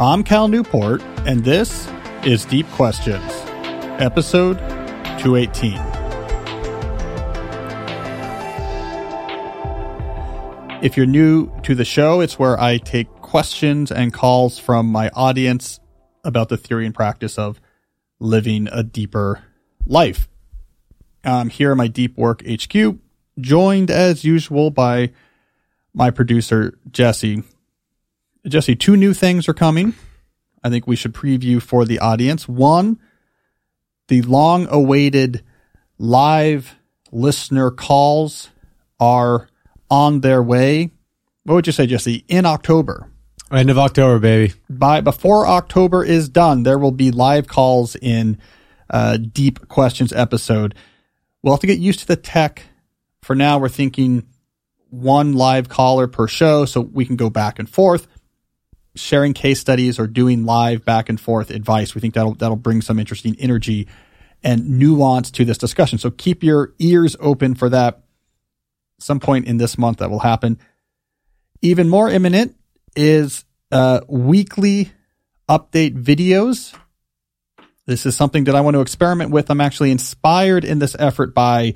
I'm Cal Newport, and this is Deep Questions, episode 218. If you're new to the show, it's where I take questions and calls from my audience about the theory and practice of living a deeper life. I'm here in my Deep Work HQ, joined as usual by my producer, Jesse. Jesse, two new things are coming. I think we should preview for the audience. One, the long awaited live listener calls are on their way. What would you say, Jesse? In October. End of October, baby. By before October is done, there will be live calls in uh, Deep Questions episode. We'll have to get used to the tech. For now, we're thinking one live caller per show so we can go back and forth sharing case studies or doing live back and forth advice. We think that'll that'll bring some interesting energy and nuance to this discussion. So keep your ears open for that. Some point in this month that will happen. Even more imminent is uh, weekly update videos. This is something that I want to experiment with. I'm actually inspired in this effort by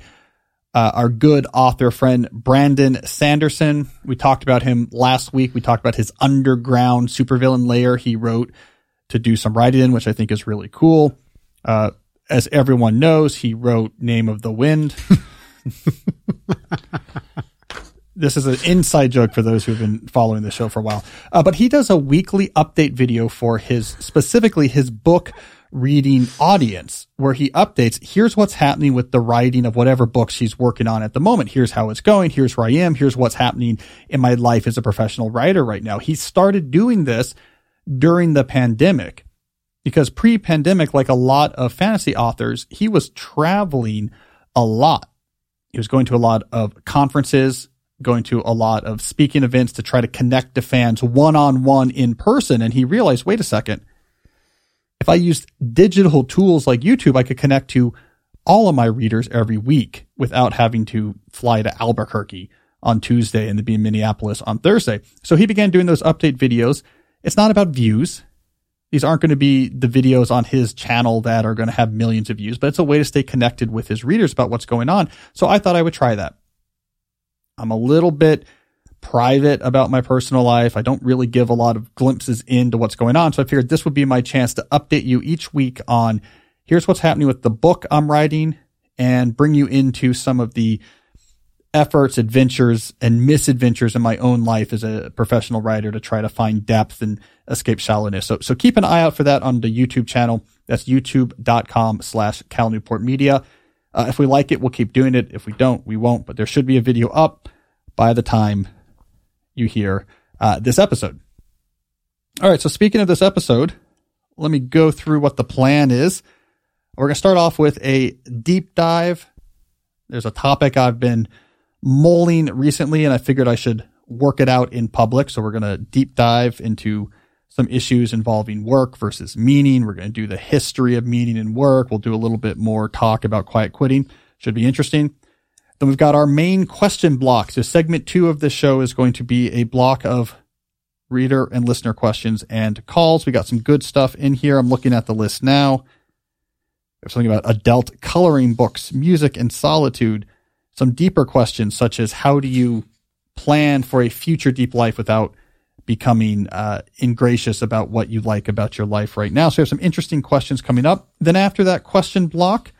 uh, our good author friend Brandon Sanderson. We talked about him last week. We talked about his underground supervillain layer he wrote to do some writing in, which I think is really cool. Uh, as everyone knows, he wrote Name of the Wind. this is an inside joke for those who've been following the show for a while. Uh, but he does a weekly update video for his, specifically his book reading audience where he updates here's what's happening with the writing of whatever books he's working on at the moment. Here's how it's going. Here's where I am. Here's what's happening in my life as a professional writer right now. He started doing this during the pandemic because pre pandemic, like a lot of fantasy authors, he was traveling a lot. He was going to a lot of conferences, going to a lot of speaking events to try to connect to fans one on one in person. And he realized, wait a second if I used digital tools like YouTube, I could connect to all of my readers every week without having to fly to Albuquerque on Tuesday and then be in Minneapolis on Thursday. So he began doing those update videos. It's not about views. These aren't going to be the videos on his channel that are going to have millions of views, but it's a way to stay connected with his readers about what's going on. So I thought I would try that. I'm a little bit private about my personal life. I don't really give a lot of glimpses into what's going on. So I figured this would be my chance to update you each week on here's what's happening with the book I'm writing and bring you into some of the efforts, adventures, and misadventures in my own life as a professional writer to try to find depth and escape shallowness. So, so keep an eye out for that on the YouTube channel. That's youtube.com slash Cal Newport Media. Uh, if we like it, we'll keep doing it. If we don't, we won't, but there should be a video up by the time you hear uh, this episode. All right, so speaking of this episode, let me go through what the plan is. We're going to start off with a deep dive. There's a topic I've been mulling recently, and I figured I should work it out in public. So we're going to deep dive into some issues involving work versus meaning. We're going to do the history of meaning and work. We'll do a little bit more talk about quiet quitting. Should be interesting. Then we've got our main question block. So segment two of the show is going to be a block of reader and listener questions and calls. We got some good stuff in here. I'm looking at the list now. There's something about adult coloring books, music and solitude. Some deeper questions such as how do you plan for a future deep life without becoming uh, ingracious about what you like about your life right now. So we have some interesting questions coming up. Then after that question block,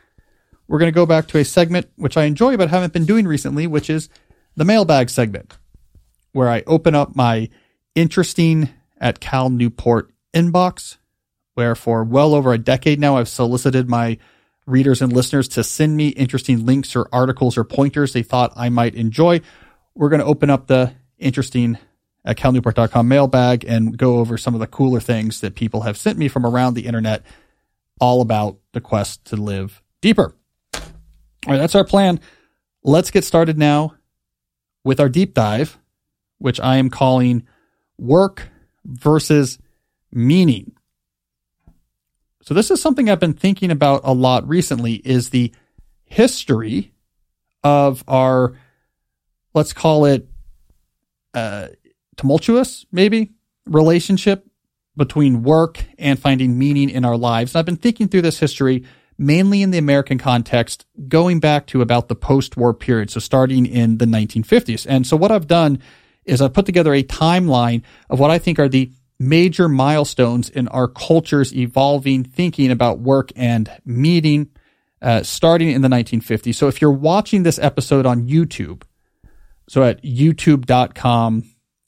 we're going to go back to a segment which I enjoy but haven't been doing recently, which is the mailbag segment, where I open up my interesting at Cal Newport inbox, where for well over a decade now I've solicited my readers and listeners to send me interesting links or articles or pointers they thought I might enjoy. We're going to open up the interesting at calnewport.com mailbag and go over some of the cooler things that people have sent me from around the internet all about the quest to live deeper. All right, that's our plan. Let's get started now with our deep dive, which I am calling work versus meaning. So this is something I've been thinking about a lot recently is the history of our let's call it uh, tumultuous maybe relationship between work and finding meaning in our lives. And I've been thinking through this history mainly in the American context, going back to about the post war period. So starting in the 1950s. And so what I've done is I've put together a timeline of what I think are the major milestones in our culture's evolving thinking about work and meeting, uh, starting in the 1950s. So if you're watching this episode on YouTube, so at youtube.com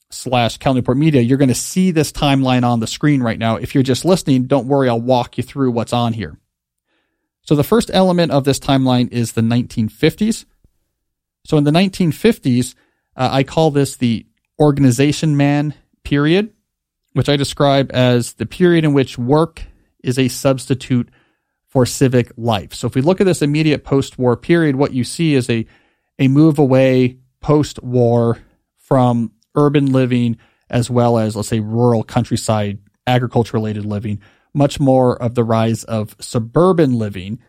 slash Cal Newport Media, you're going to see this timeline on the screen right now. If you're just listening, don't worry, I'll walk you through what's on here. So the first element of this timeline is the 1950s. So in the 1950s, uh, I call this the organization man period, which I describe as the period in which work is a substitute for civic life. So if we look at this immediate post-war period, what you see is a, a move away post-war from urban living as well as, let's say, rural countryside agriculture related living much more of the rise of suburban living.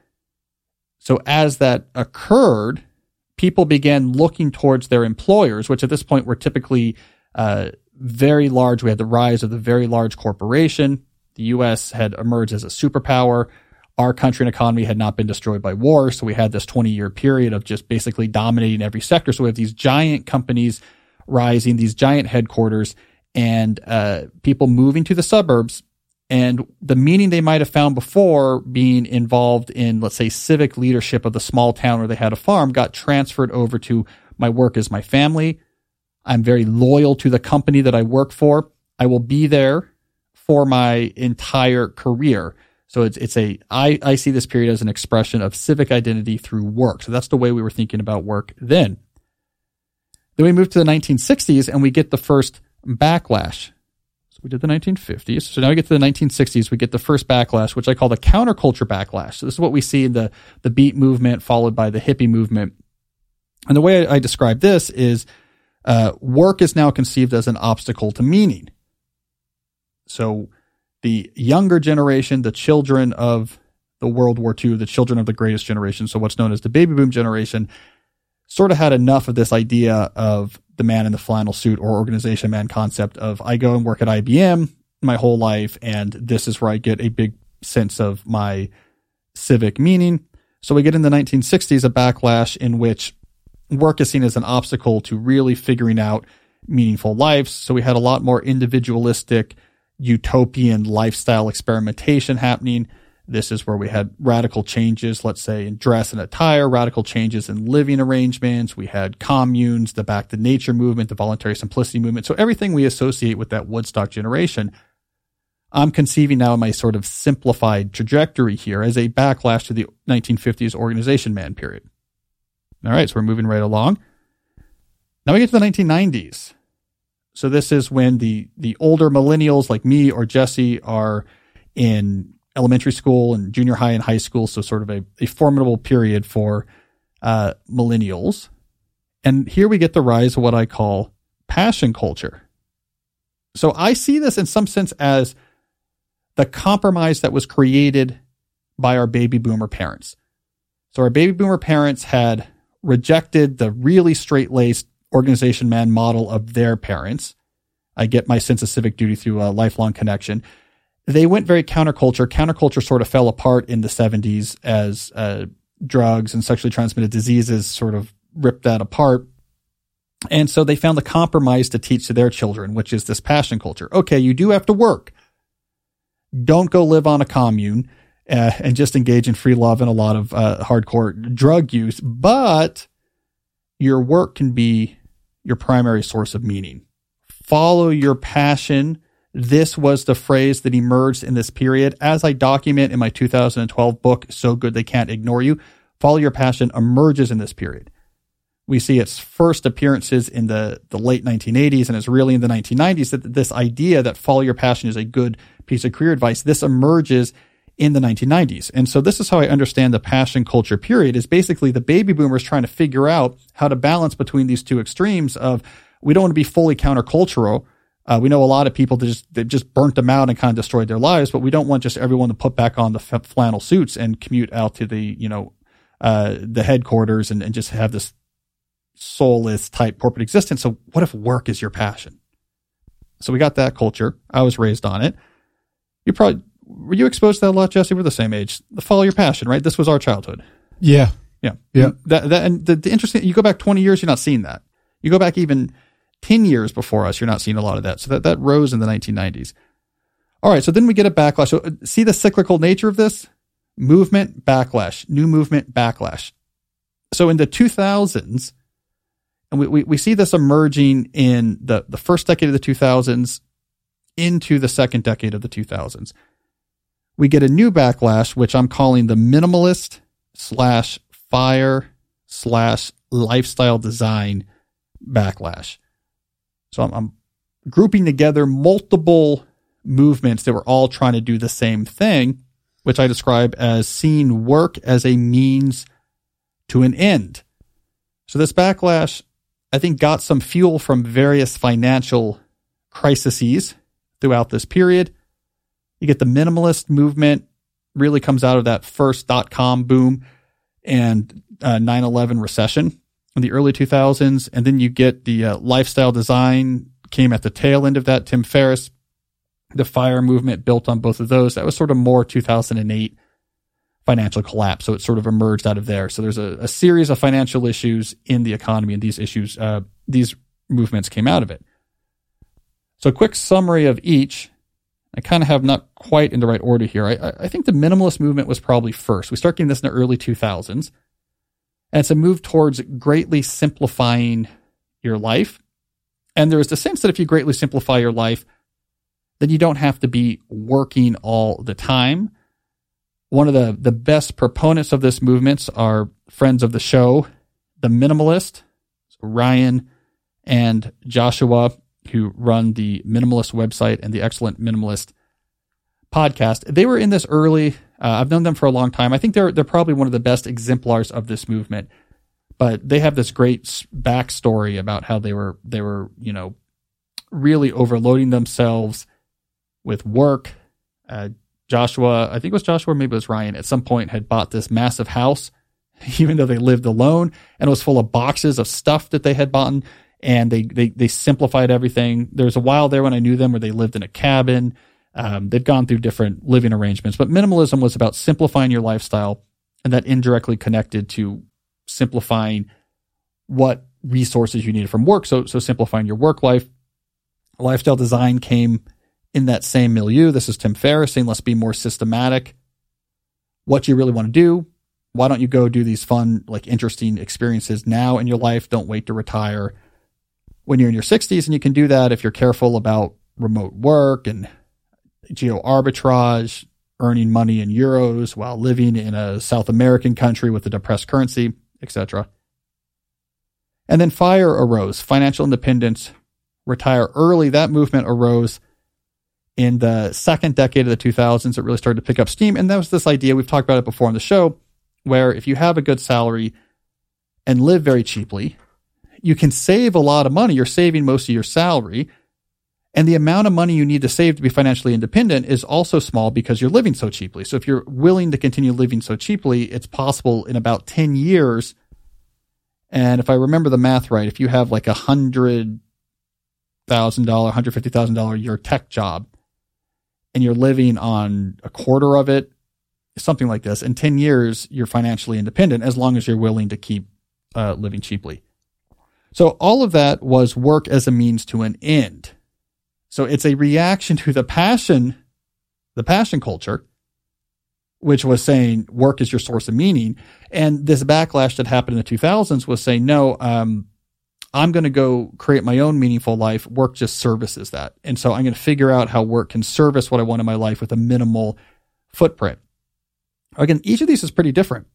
So as that occurred, people began looking towards their employers, which at this point were typically uh, very large. We had the rise of the very large corporation. The U.S. had emerged as a superpower. Our country and economy had not been destroyed by war. So we had this 20 year period of just basically dominating every sector. So we have these giant companies rising, these giant headquarters, and uh, people moving to the suburbs and the meaning they might have found before being involved in, let's say, civic leadership of the small town where they had a farm got transferred over to my work as my family. I'm very loyal to the company that I work for. I will be there for my entire career. So it's, it's a, I, I see this period as an expression of civic identity through work. So that's the way we were thinking about work then. Then we move to the 1960s and we get the first backlash so we did the 1950s. So now we get to the 1960s. We get the first backlash, which I call the counterculture backlash. So this is what we see in the, the beat movement followed by the hippie movement. And the way I describe this is uh, work is now conceived as an obstacle to meaning. So the younger generation, the children of the World War II, the children of the greatest generation, so what's known as the baby boom generation, sort of had enough of this idea of the man in the flannel suit or organization man concept of I go and work at IBM my whole life and this is where I get a big sense of my civic meaning. So we get in the 1960s a backlash in which work is seen as an obstacle to really figuring out meaningful lives. So we had a lot more individualistic utopian lifestyle experimentation happening. This is where we had radical changes, let's say in dress and attire, radical changes in living arrangements. We had communes, the back to nature movement, the voluntary simplicity movement. So everything we associate with that Woodstock generation, I'm conceiving now my sort of simplified trajectory here as a backlash to the 1950s organization man period. All right, so we're moving right along. Now we get to the 1990s. So this is when the the older millennials like me or Jesse are in elementary school and junior high and high school. So sort of a, a formidable period for uh, millennials. And here we get the rise of what I call passion culture. So I see this in some sense as the compromise that was created by our baby boomer parents. So our baby boomer parents had rejected the really straight laced organization man model of their parents. I get my sense of civic duty through a lifelong connection they went very counterculture. Counterculture sort of fell apart in the 70s as uh, drugs and sexually transmitted diseases sort of ripped that apart. And so they found the compromise to teach to their children, which is this passion culture. Okay, you do have to work. Don't go live on a commune uh, and just engage in free love and a lot of uh, hardcore drug use, but your work can be your primary source of meaning. Follow your passion this was the phrase that emerged in this period. As I document in my 2012 book, So Good They Can't Ignore You, Follow Your Passion emerges in this period. We see its first appearances in the, the late 1980s, and it's really in the 1990s that this idea that follow your passion is a good piece of career advice, this emerges in the 1990s. And so this is how I understand the passion culture period is basically the baby boomers trying to figure out how to balance between these two extremes of we don't want to be fully countercultural uh, we know a lot of people that just they just burnt them out and kind of destroyed their lives, but we don't want just everyone to put back on the flannel suits and commute out to the you know uh, the headquarters and, and just have this soulless type corporate existence. So what if work is your passion? So we got that culture. I was raised on it. You probably were you exposed to that a lot, Jesse? We're the same age. The follow your passion, right? This was our childhood. Yeah. Yeah. Yeah. That, that, and the, the interesting, you go back 20 years, you're not seeing that. You go back even 10 years before us, you're not seeing a lot of that. So that, that rose in the 1990s. All right. So then we get a backlash. So uh, see the cyclical nature of this movement, backlash, new movement, backlash. So in the 2000s, and we, we, we see this emerging in the, the first decade of the 2000s into the second decade of the 2000s. We get a new backlash, which I'm calling the minimalist slash fire slash lifestyle design backlash. So I'm, I'm grouping together multiple movements that were all trying to do the same thing, which I describe as seeing work as a means to an end. So this backlash, I think, got some fuel from various financial crises throughout this period. You get the minimalist movement really comes out of that first dot com boom and uh, 9/11 recession in the early 2000s, and then you get the uh, lifestyle design came at the tail end of that. Tim Ferriss, the fire movement built on both of those. That was sort of more 2008 financial collapse. So it sort of emerged out of there. So there's a, a series of financial issues in the economy, and these issues, uh, these movements came out of it. So, a quick summary of each. I kind of have not quite in the right order here. I, I think the minimalist movement was probably first. We start getting this in the early 2000s, and it's a move towards greatly simplifying your life. And there is the sense that if you greatly simplify your life, then you don't have to be working all the time. One of the, the best proponents of this movement are friends of the show, the minimalist, Ryan and Joshua who run the Minimalist website and the excellent Minimalist podcast. They were in this early. Uh, I've known them for a long time. I think they're they're probably one of the best exemplars of this movement. But they have this great backstory about how they were they were you know really overloading themselves with work. Uh, Joshua, I think it was Joshua, maybe it was Ryan, at some point had bought this massive house, even though they lived alone, and it was full of boxes of stuff that they had bought and they, they, they simplified everything. There was a while there when I knew them where they lived in a cabin. Um, they've gone through different living arrangements, but minimalism was about simplifying your lifestyle and that indirectly connected to simplifying what resources you needed from work. So, so simplifying your work life. Lifestyle design came in that same milieu. This is Tim Ferriss saying, let's be more systematic. What you really want to do. Why don't you go do these fun, like interesting experiences now in your life? Don't wait to retire when you're in your 60s, and you can do that if you're careful about remote work and geo arbitrage, earning money in euros while living in a South American country with a depressed currency, etc. And then FIRE arose, financial independence, retire early. That movement arose in the second decade of the 2000s. It really started to pick up steam. And that was this idea, we've talked about it before on the show, where if you have a good salary and live very cheaply, you can save a lot of money. You're saving most of your salary. And the amount of money you need to save to be financially independent is also small because you're living so cheaply. So if you're willing to continue living so cheaply, it's possible in about 10 years. And if I remember the math right, if you have like a hundred thousand dollar, hundred fifty thousand dollar year tech job, and you're living on a quarter of it, something like this, in ten years you're financially independent as long as you're willing to keep uh, living cheaply. So all of that was work as a means to an end. So it's a reaction to the passion, the passion culture, which was saying work is your source of meaning. And this backlash that happened in the 2000s was saying, no, um, I'm going to go create my own meaningful life. Work just services that. And so I'm going to figure out how work can service what I want in my life with a minimal footprint. Again, each of these is pretty different.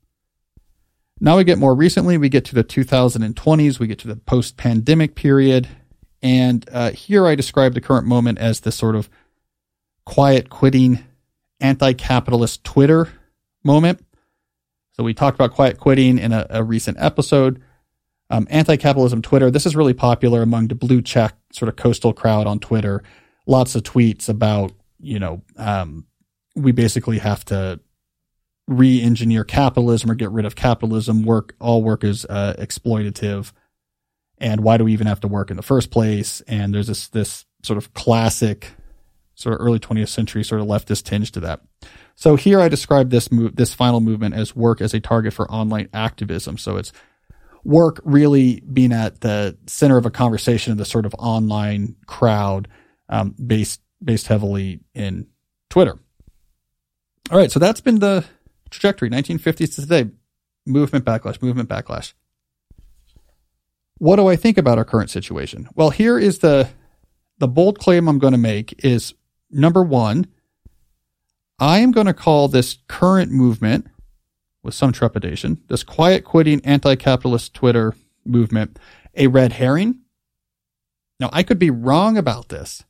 Now we get more recently, we get to the 2020s, we get to the post pandemic period. And uh, here I describe the current moment as this sort of quiet quitting, anti capitalist Twitter moment. So we talked about quiet quitting in a, a recent episode. Um, anti capitalism Twitter, this is really popular among the blue check sort of coastal crowd on Twitter. Lots of tweets about, you know, um, we basically have to re-engineer capitalism or get rid of capitalism. Work all work is uh, exploitative, and why do we even have to work in the first place? And there's this this sort of classic sort of early 20th century sort of leftist tinge to that. So here I describe this move, this final movement as work as a target for online activism. So it's work really being at the center of a conversation of the sort of online crowd um, based based heavily in Twitter. All right, so that's been the trajectory 1950s to today. Movement backlash, movement backlash. What do I think about our current situation? Well, here is the the bold claim I'm going to make is number 1, I am going to call this current movement with some trepidation, this quiet quitting anti-capitalist Twitter movement a red herring. Now, I could be wrong about this,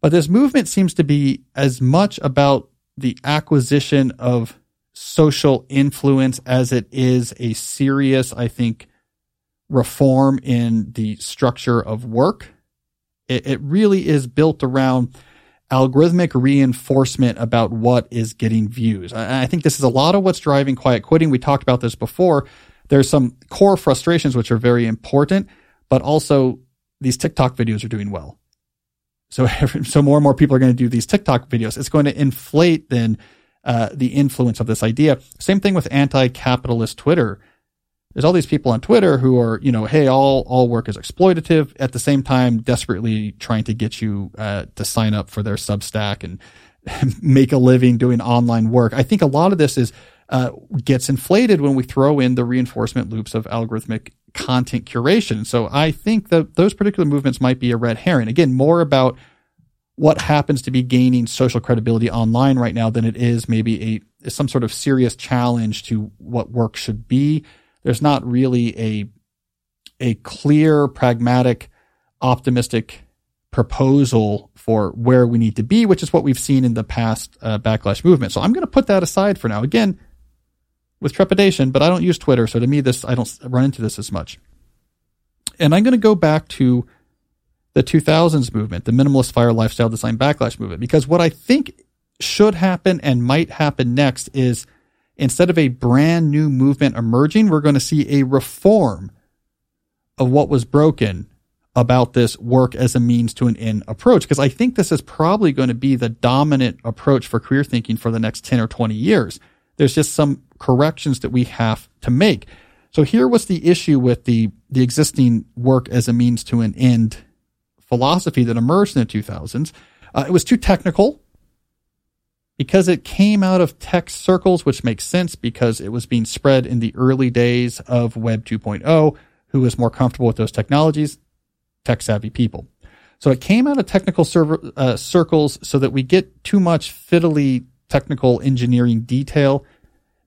but this movement seems to be as much about the acquisition of social influence as it is a serious, I think, reform in the structure of work. It, it really is built around algorithmic reinforcement about what is getting views. I, I think this is a lot of what's driving quiet quitting. We talked about this before. There's some core frustrations which are very important, but also these TikTok videos are doing well. So, so more and more people are going to do these TikTok videos. It's going to inflate then uh, the influence of this idea. Same thing with anti-capitalist Twitter. There's all these people on Twitter who are, you know, hey, all all work is exploitative. At the same time, desperately trying to get you uh, to sign up for their Substack and make a living doing online work. I think a lot of this is uh, gets inflated when we throw in the reinforcement loops of algorithmic content curation. So I think that those particular movements might be a red herring. Again, more about what happens to be gaining social credibility online right now than it is maybe a some sort of serious challenge to what work should be. There's not really a a clear, pragmatic, optimistic proposal for where we need to be, which is what we've seen in the past uh, backlash movement. So I'm going to put that aside for now. Again, with trepidation, but I don't use Twitter, so to me, this I don't run into this as much. And I'm going to go back to the 2000s movement, the minimalist fire lifestyle design backlash movement, because what I think should happen and might happen next is instead of a brand new movement emerging, we're going to see a reform of what was broken about this work as a means to an end approach. Because I think this is probably going to be the dominant approach for career thinking for the next 10 or 20 years. There's just some corrections that we have to make. So here was the issue with the, the existing work as a means to an end philosophy that emerged in the 2000s. Uh, it was too technical because it came out of tech circles, which makes sense because it was being spread in the early days of Web 2.0. Who was more comfortable with those technologies? Tech savvy people. So it came out of technical server, uh, circles so that we get too much fiddly technical engineering detail.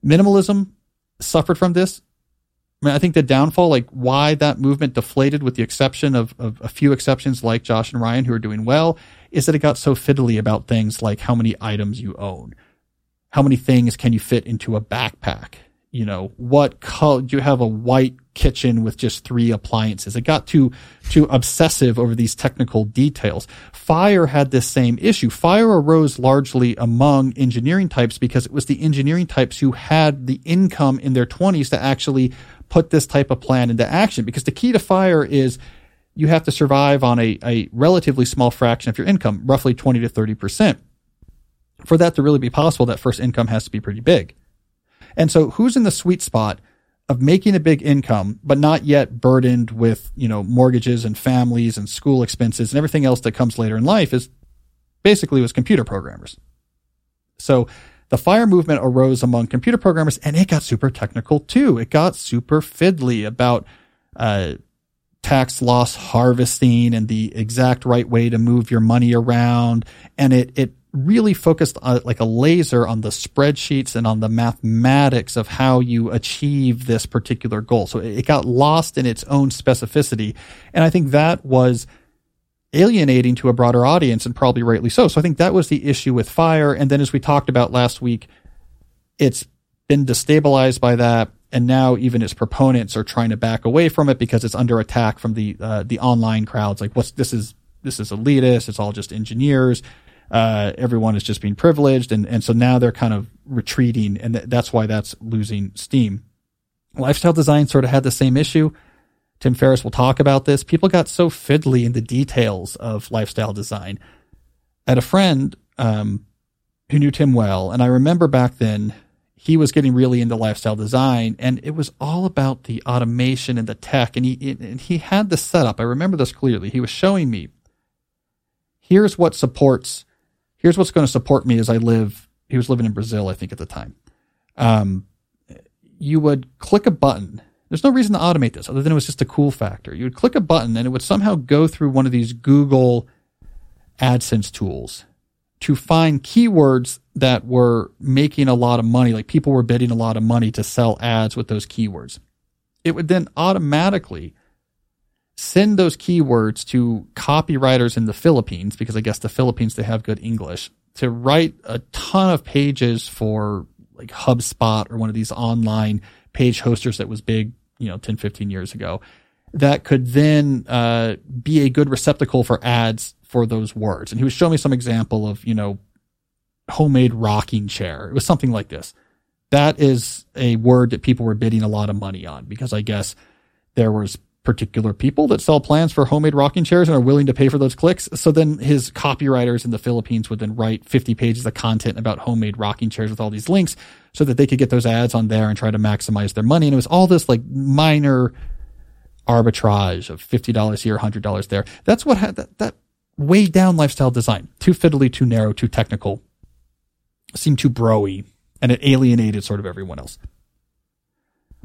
Minimalism suffered from this. I mean, I think the downfall, like why that movement deflated, with the exception of, of a few exceptions like Josh and Ryan who are doing well, is that it got so fiddly about things like how many items you own, how many things can you fit into a backpack, you know, what color, do you have a white kitchen with just three appliances? It got too, too obsessive over these technical details. Fire had this same issue. Fire arose largely among engineering types because it was the engineering types who had the income in their twenties to actually put this type of plan into action. Because the key to fire is you have to survive on a, a relatively small fraction of your income, roughly 20 to 30%. For that to really be possible, that first income has to be pretty big. And so who's in the sweet spot of making a big income, but not yet burdened with, you know, mortgages and families and school expenses and everything else that comes later in life is basically was computer programmers. So the fire movement arose among computer programmers and it got super technical too. It got super fiddly about, uh, tax loss harvesting and the exact right way to move your money around. And it, it really focused on, like a laser on the spreadsheets and on the mathematics of how you achieve this particular goal. So it got lost in its own specificity. And I think that was alienating to a broader audience and probably rightly so. So I think that was the issue with fire. And then as we talked about last week, it's been destabilized by that. And now even its proponents are trying to back away from it because it's under attack from the, uh, the online crowds. Like what's, this is, this is elitist. It's all just engineers uh, everyone is just being privileged, and and so now they're kind of retreating, and th- that's why that's losing steam. Lifestyle design sort of had the same issue. Tim Ferriss will talk about this. People got so fiddly in the details of lifestyle design. I had a friend um, who knew Tim well, and I remember back then he was getting really into lifestyle design, and it was all about the automation and the tech, and he and he had the setup. I remember this clearly. He was showing me, here's what supports, here's what's going to support me as I live. He was living in Brazil, I think, at the time. Um, you would click a button. There's no reason to automate this other than it was just a cool factor. You would click a button and it would somehow go through one of these Google AdSense tools to find keywords that were making a lot of money, like people were bidding a lot of money to sell ads with those keywords. It would then automatically send those keywords to copywriters in the Philippines, because I guess the Philippines, they have good English, to write a ton of pages for like HubSpot or one of these online page hosters that was big, you know, 10, 15 years ago that could then uh, be a good receptacle for ads for those words. And he was showing me some example of, you know, homemade rocking chair. It was something like this. That is a word that people were bidding a lot of money on because I guess there was particular people that sell plans for homemade rocking chairs and are willing to pay for those clicks. So then his copywriters in the Philippines would then write 50 pages of content about homemade rocking chairs with all these links so that they could get those ads on there and try to maximize their money. And it was all this like minor arbitrage of $50 here, $100 there. That's what had that, that way down lifestyle design. Too fiddly, too narrow, too technical, seemed too broy, and it alienated sort of everyone else.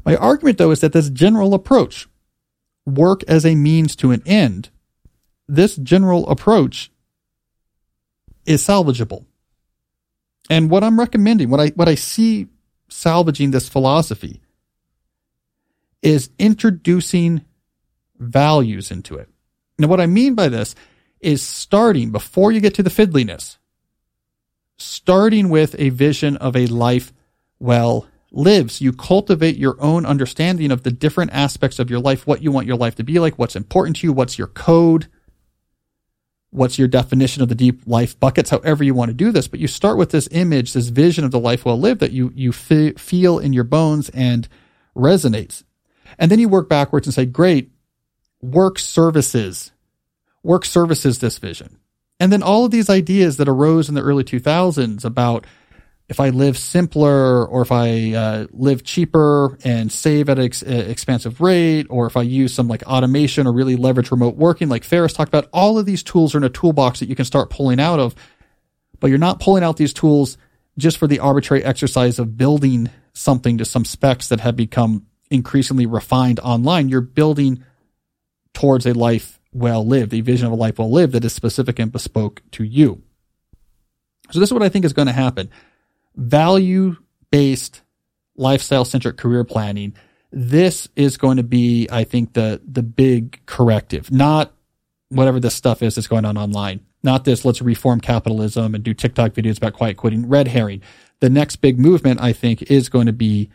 My argument, though, is that this general approach, work as a means to an end, this general approach is salvageable. And what I'm recommending, what I, what I see salvaging this philosophy is introducing values into it. Now, what I mean by this is starting before you get to the fiddliness, starting with a vision of a life well lived. You cultivate your own understanding of the different aspects of your life, what you want your life to be like, what's important to you, what's your code, what's your definition of the deep life buckets, however you want to do this. But you start with this image, this vision of the life well lived that you, you f- feel in your bones and resonates. And then you work backwards and say, great, work services work services this vision. And then all of these ideas that arose in the early 2000s about if I live simpler or if I uh, live cheaper and save at an ex- uh, expansive rate, or if I use some like automation or really leverage remote working, like Ferriss talked about, all of these tools are in a toolbox that you can start pulling out of. But you're not pulling out these tools just for the arbitrary exercise of building something to some specs that have become increasingly refined online. You're building towards a life well lived, a vision of a life well lived that is specific and bespoke to you. So this is what I think is going to happen. Value based lifestyle centric career planning. This is going to be, I think, the, the big corrective, not whatever this stuff is that's going on online. Not this, let's reform capitalism and do TikTok videos about quiet quitting, red herring. The next big movement, I think, is going to be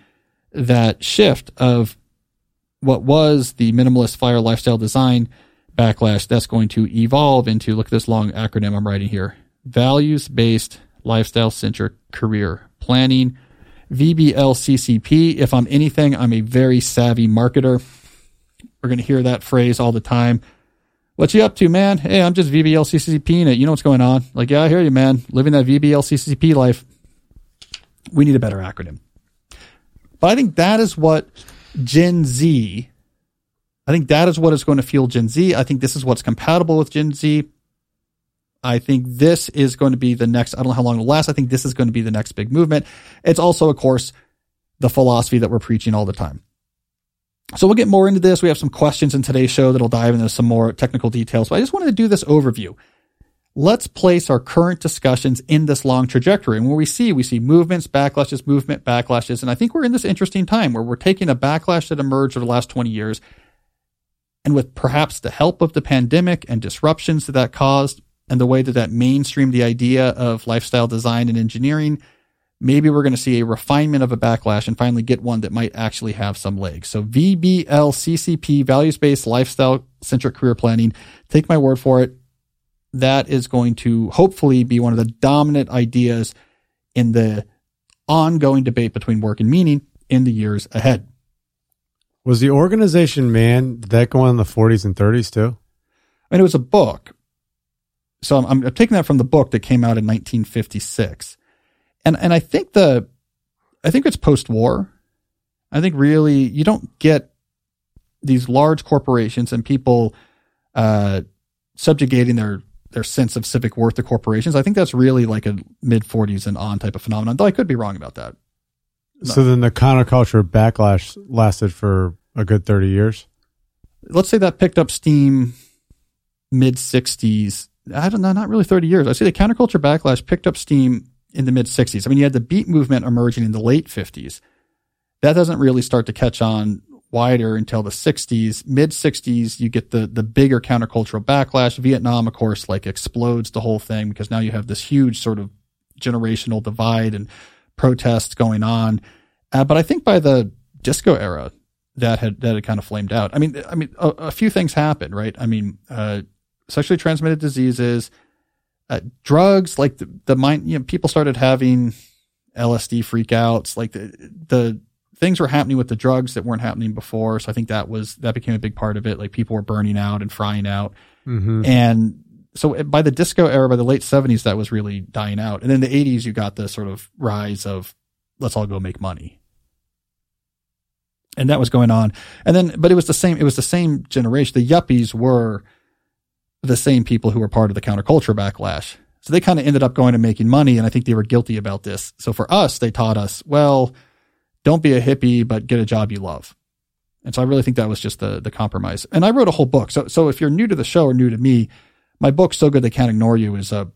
that shift of what was the minimalist fire lifestyle design backlash that's going to evolve into look at this long acronym I'm writing here values based lifestyle centric career planning VBLCCP. If I'm anything, I'm a very savvy marketer. We're going to hear that phrase all the time. What you up to, man? Hey, I'm just VBLCCP it. You know what's going on. Like, yeah, I hear you, man. Living that VBLCCP life. We need a better acronym. But I think that is what Gen Z I think that is what is going to fuel Gen Z. I think this is what's compatible with Gen Z. I think this is going to be the next, I don't know how long it'll last. I think this is going to be the next big movement. It's also, of course, the philosophy that we're preaching all the time. So we'll get more into this. We have some questions in today's show that'll dive into some more technical details, but I just wanted to do this overview. Let's place our current discussions in this long trajectory. And when we see, we see movements, backlashes, movement, backlashes. And I think we're in this interesting time where we're taking a backlash that emerged over the last 20 years and with perhaps the help of the pandemic and disruptions that that caused and the way that that mainstreamed the idea of lifestyle design and engineering, maybe we're going to see a refinement of a backlash and finally get one that might actually have some legs. So VBLCCP, values-based lifestyle centric career planning, take my word for it. That is going to hopefully be one of the dominant ideas in the ongoing debate between work and meaning in the years ahead. Was the organization man did that go on in the 40s and 30s too? I mean, it was a book. So I'm, I'm taking that from the book that came out in 1956. And, and I think the, I think it's post war. I think really you don't get these large corporations and people, uh, subjugating their, their sense of civic worth to corporations. I think that's really like a mid 40s and on type of phenomenon, though I could be wrong about that. So then the counterculture backlash lasted for a good 30 years? Let's say that picked up steam mid 60s. I don't know, not really 30 years. I say the counterculture backlash picked up steam in the mid 60s. I mean, you had the beat movement emerging in the late 50s. That doesn't really start to catch on wider until the 60s. Mid 60s, you get the the bigger countercultural backlash. Vietnam, of course, like explodes the whole thing because now you have this huge sort of generational divide and protests going on. Uh, but I think by the disco era, that had that had kind of flamed out. I mean, I mean, a, a few things happened, right? I mean, uh, sexually transmitted diseases, uh, drugs, like the, the mind, you know, people started having LSD freakouts, like the, the things were happening with the drugs that weren't happening before. So I think that was, that became a big part of it. Like people were burning out and frying out. Mm-hmm. And so by the disco era, by the late seventies, that was really dying out. And in the eighties, you got the sort of rise of let's all go make money. And that was going on. And then, but it was the same, it was the same generation. The yuppies were, the same people who were part of the counterculture backlash. So they kind of ended up going and making money. And I think they were guilty about this. So for us, they taught us, well, don't be a hippie, but get a job you love. And so I really think that was just the, the compromise. And I wrote a whole book. So, so if you're new to the show or new to me, my book, So Good They Can't Ignore You, is a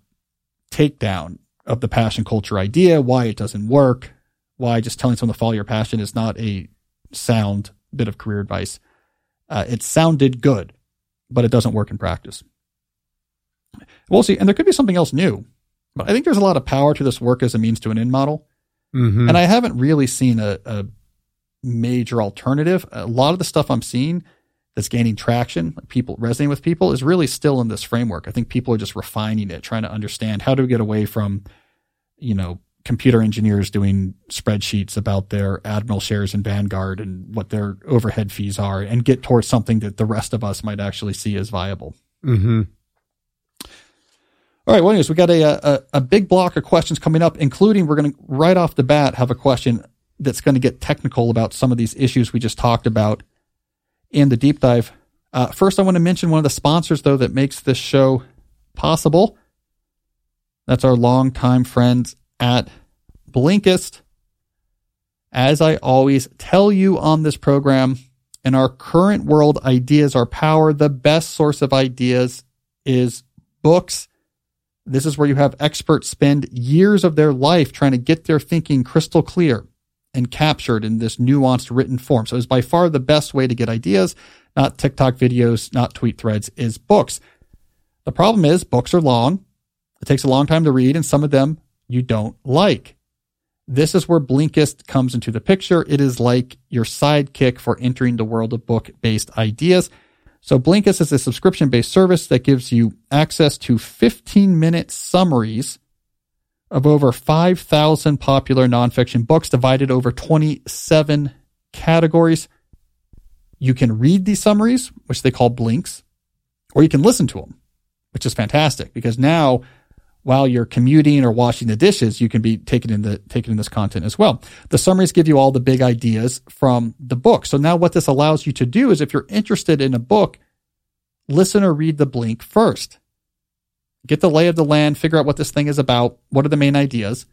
takedown of the passion culture idea, why it doesn't work, why just telling someone to follow your passion is not a sound bit of career advice. Uh, it sounded good, but it doesn't work in practice. We'll see. And there could be something else new. But I think there's a lot of power to this work as a means to an end model. Mm-hmm. And I haven't really seen a, a, major alternative. A lot of the stuff I'm seeing that's gaining traction, people resonating with people, is really still in this framework. I think people are just refining it, trying to understand how do we get away from, you know, computer engineers doing spreadsheets about their Admiral shares in Vanguard and what their overhead fees are and get towards something that the rest of us might actually see as viable. Mm-hmm. All right. Well, anyways, we got a, a, a big block of questions coming up, including we're going to right off the bat have a question that's going to get technical about some of these issues we just talked about in the deep dive. Uh, first, I want to mention one of the sponsors, though, that makes this show possible. That's our longtime friends at Blinkist. As I always tell you on this program, in our current world, ideas are power. The best source of ideas is books this is where you have experts spend years of their life trying to get their thinking crystal clear and captured in this nuanced written form. So it's by far the best way to get ideas, not TikTok videos, not tweet threads, is books. The problem is books are long. It takes a long time to read and some of them you don't like. This is where Blinkist comes into the picture. It is like your sidekick for entering the world of book based ideas. So Blinkist is a subscription based service that gives you access to 15 minute summaries of over 5,000 popular nonfiction books divided over 27 categories. You can read these summaries, which they call blinks, or you can listen to them, which is fantastic because now while you're commuting or washing the dishes, you can be taking in the taking in this content as well. The summaries give you all the big ideas from the book. So now what this allows you to do is if you're interested in a book, listen or read the blink first. Get the lay of the land, figure out what this thing is about, what are the main ideas,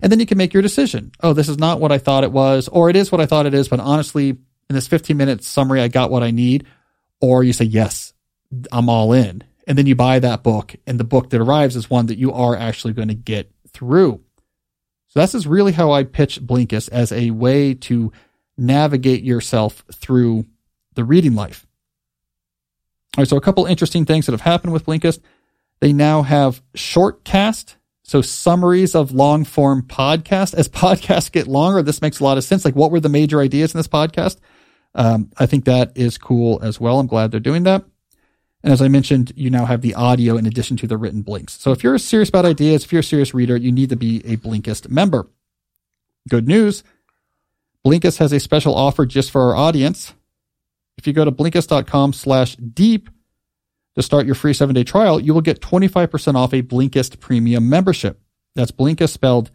and then you can make your decision. Oh, this is not what I thought it was, or it is what I thought it is, but honestly, in this 15 minute summary, I got what I need. Or you say, yes, I'm all in and then you buy that book and the book that arrives is one that you are actually going to get through. So this is really how I pitch Blinkist as a way to navigate yourself through the reading life. All right, so a couple interesting things that have happened with Blinkist. They now have shortcast, so summaries of long form podcasts. As podcasts get longer, this makes a lot of sense. Like, what were the major ideas in this podcast? Um, I think that is cool as well. I'm glad they're doing that. And as I mentioned, you now have the audio in addition to the written blinks. So if you're serious about ideas, if you're a serious reader, you need to be a Blinkist member. Good news. Blinkist has a special offer just for our audience. If you go to blinkist.com slash deep, to start your free seven day trial, you will get 25% off a Blinkist premium membership. That's Blinkist spelled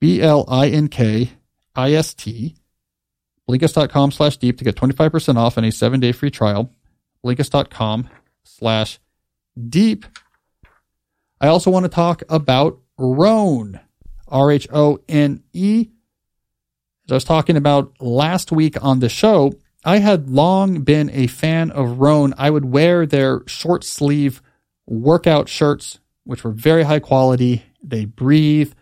B L I N K I S T. Blinkist.com slash deep to get 25% off and a seven day free trial. Blinkist.com slash deep. I also want to talk about Rhone, R H O N E. As I was talking about last week on the show, I had long been a fan of Rhone. I would wear their short sleeve workout shirts, which were very high quality. They breathe,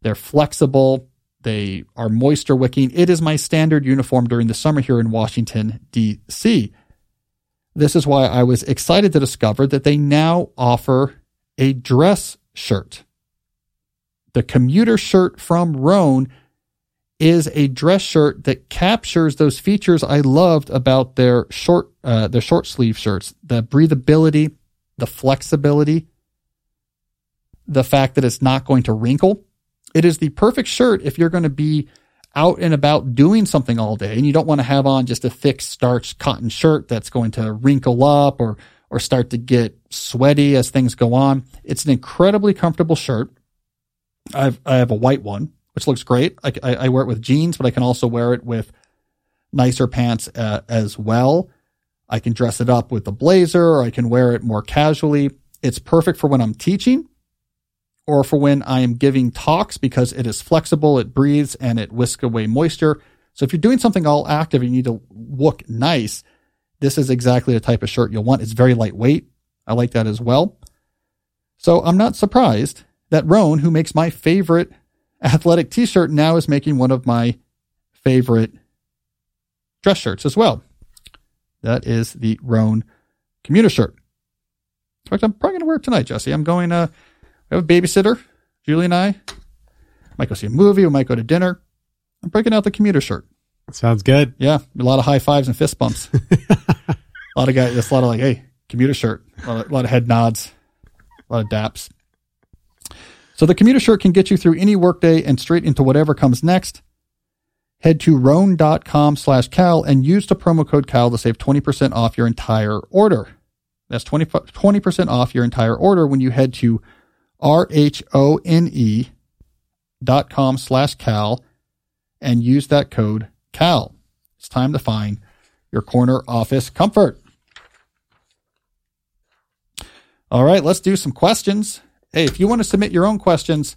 they're flexible, they are moisture wicking. It is my standard uniform during the summer here in Washington, D.C. This is why I was excited to discover that they now offer a dress shirt. The commuter shirt from Rhone is a dress shirt that captures those features I loved about their short uh, their short sleeve shirts, the breathability, the flexibility, the fact that it's not going to wrinkle. It is the perfect shirt if you're going to be out and about doing something all day and you don't want to have on just a thick starched cotton shirt that's going to wrinkle up or or start to get sweaty as things go on. It's an incredibly comfortable shirt. I've I have a white one which looks great. I, I, I, wear it with jeans, but I can also wear it with nicer pants uh, as well. I can dress it up with a blazer or I can wear it more casually. It's perfect for when I'm teaching or for when I am giving talks because it is flexible, it breathes, and it whisks away moisture. So if you're doing something all active and you need to look nice, this is exactly the type of shirt you'll want. It's very lightweight. I like that as well. So I'm not surprised that Rhone, who makes my favorite athletic t shirt now is making one of my favorite dress shirts as well. That is the Rhone commuter shirt. In fact, I'm probably going to wear it tonight, Jesse. I'm going, uh, we have a babysitter, Julie and I. Might go see a movie. We might go to dinner. I'm breaking out the commuter shirt. Sounds good. Yeah. A lot of high fives and fist bumps. a lot of guys, just a lot of like, hey, commuter shirt. A lot of, a lot of head nods. A lot of daps. So the commuter shirt can get you through any workday and straight into whatever comes next. Head to rhone.com slash Cal and use the promo code Cal to save 20% off your entire order. That's 20, 20% off your entire order when you head to R-H-O-N-E dot com slash Cal and use that code Cal. It's time to find your corner office comfort. All right, let's do some questions. Hey, if you want to submit your own questions,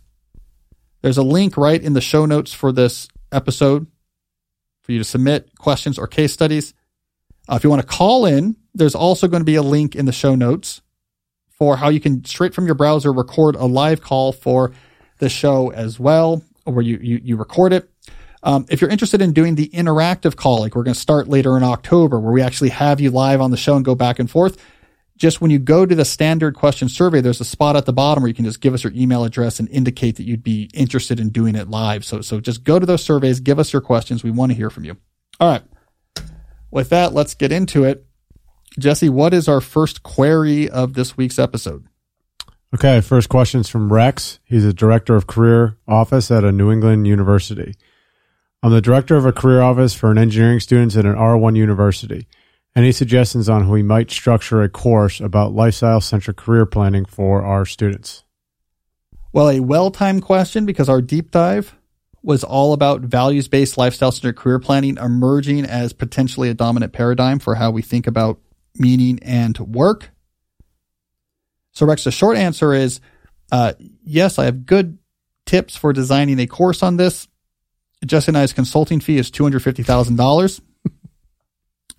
there's a link right in the show notes for this episode for you to submit questions or case studies. Uh, if you want to call in, there's also going to be a link in the show notes for how you can straight from your browser record a live call for the show as well, where you you, you record it. Um, if you're interested in doing the interactive call, like we're going to start later in October, where we actually have you live on the show and go back and forth, just when you go to the standard question survey, there's a spot at the bottom where you can just give us your email address and indicate that you'd be interested in doing it live. So, so just go to those surveys, give us your questions. We want to hear from you. All right. With that, let's get into it. Jesse, what is our first query of this week's episode? Okay, first question is from Rex. He's a director of career office at a New England university. I'm the director of a career office for an engineering students at an R1 university. Any suggestions on how we might structure a course about lifestyle centric career planning for our students? Well, a well timed question because our deep dive was all about values based lifestyle centric career planning emerging as potentially a dominant paradigm for how we think about meaning and work. So, Rex, the short answer is uh, yes, I have good tips for designing a course on this. Jesse and I's consulting fee is $250,000.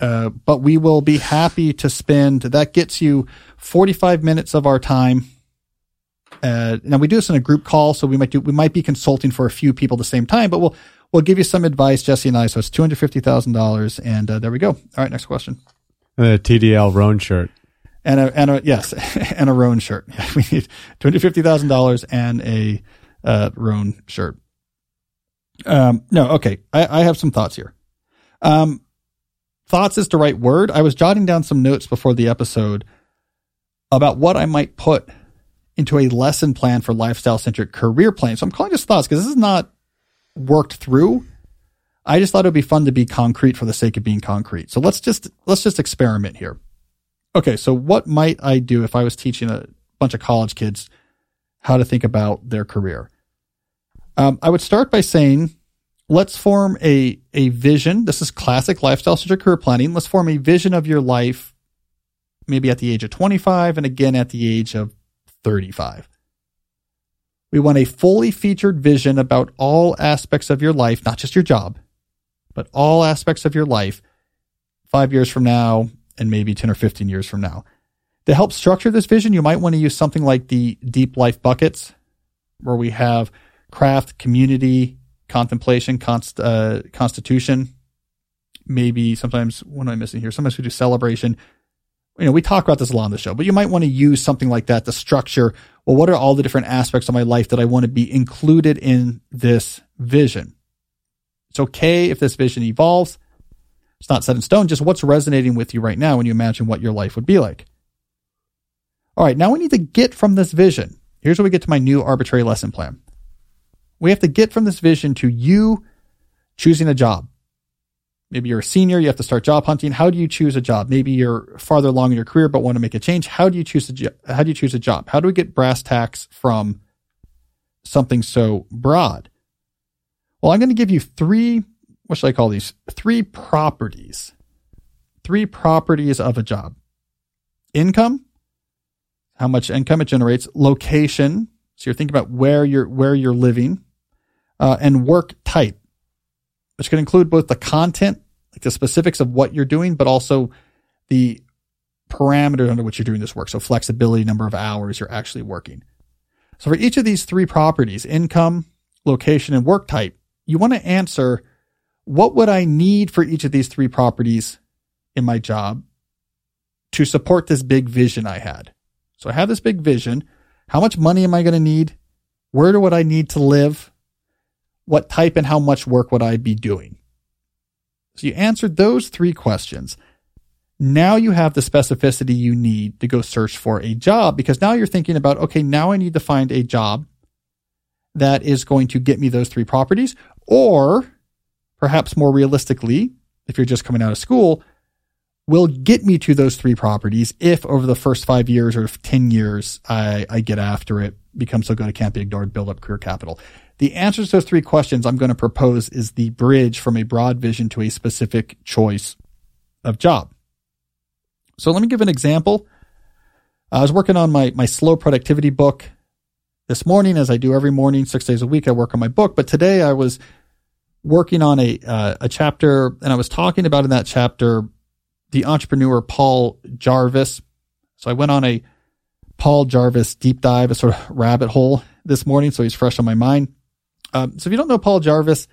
Uh, but we will be happy to spend, that gets you 45 minutes of our time. Uh, now we do this in a group call, so we might do, we might be consulting for a few people at the same time, but we'll, we'll give you some advice, Jesse and I. So it's $250,000. And uh, there we go. All right, next question. And a TDL Rhone shirt. And a, and a, yes, and a Rhone shirt. we need $250,000 and a, uh, Rhone shirt. Um, no, okay. I, I have some thoughts here. Um, thoughts is the right word. I was jotting down some notes before the episode about what I might put into a lesson plan for lifestyle centric career planning. So I'm calling this thoughts because this is not worked through. I just thought it would be fun to be concrete for the sake of being concrete. So let's just let's just experiment here. okay, so what might I do if I was teaching a bunch of college kids how to think about their career? Um, I would start by saying, let's form a, a vision. This is classic lifestyle strategic career planning. Let's form a vision of your life, maybe at the age of 25 and again at the age of 35. We want a fully featured vision about all aspects of your life, not just your job, but all aspects of your life five years from now and maybe 10 or 15 years from now. To help structure this vision, you might want to use something like the deep life buckets, where we have craft, community, contemplation, const, uh, constitution. Maybe sometimes, what am I missing here? Sometimes we do celebration. You know, we talk about this a lot on the show, but you might want to use something like that to structure, well, what are all the different aspects of my life that I want to be included in this vision? It's okay if this vision evolves. It's not set in stone, just what's resonating with you right now when you imagine what your life would be like. All right, now we need to get from this vision. Here's where we get to my new arbitrary lesson plan. We have to get from this vision to you choosing a job. Maybe you're a senior, you have to start job hunting. How do you choose a job? Maybe you're farther along in your career but want to make a change. How do you choose a jo- how do you choose a job? How do we get brass tacks from something so broad? Well, I'm going to give you three what should I call these? Three properties. Three properties of a job. Income, how much income it generates, location, so you're thinking about where you're where you're living, uh, and work type, which can include both the content, like the specifics of what you're doing, but also the parameters under which you're doing this work. So flexibility, number of hours you're actually working. So for each of these three properties, income, location, and work type, you want to answer what would I need for each of these three properties in my job to support this big vision I had? So I have this big vision. How much money am I going to need? Where do would I need to live? What type and how much work would I be doing? So you answered those three questions. Now you have the specificity you need to go search for a job because now you're thinking about, okay, now I need to find a job that is going to get me those three properties or perhaps more realistically, if you're just coming out of school, will get me to those three properties if over the first five years or 10 years I, I get after it, become so good I can't be ignored, build up career capital. The answer to those three questions I'm going to propose is the bridge from a broad vision to a specific choice of job. So let me give an example. I was working on my, my slow productivity book this morning, as I do every morning, six days a week. I work on my book, but today I was working on a uh, a chapter, and I was talking about in that chapter the entrepreneur Paul Jarvis. So I went on a Paul Jarvis deep dive, a sort of rabbit hole this morning, so he's fresh on my mind. Um, so if you don't know Paul Jarvis,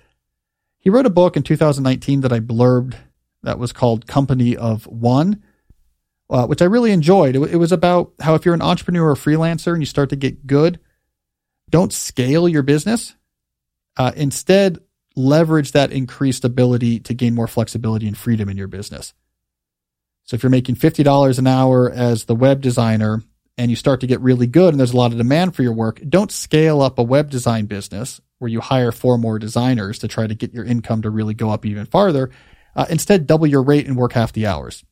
he wrote a book in 2019 that I blurbed that was called Company of One, uh, which I really enjoyed. It, it was about how if you're an entrepreneur or freelancer and you start to get good, don't scale your business. Uh, instead, leverage that increased ability to gain more flexibility and freedom in your business. So if you're making $50 an hour as the web designer and you start to get really good and there's a lot of demand for your work, don't scale up a web design business where you hire four more designers to try to get your income to really go up even farther. Uh, instead, double your rate and work half the hours.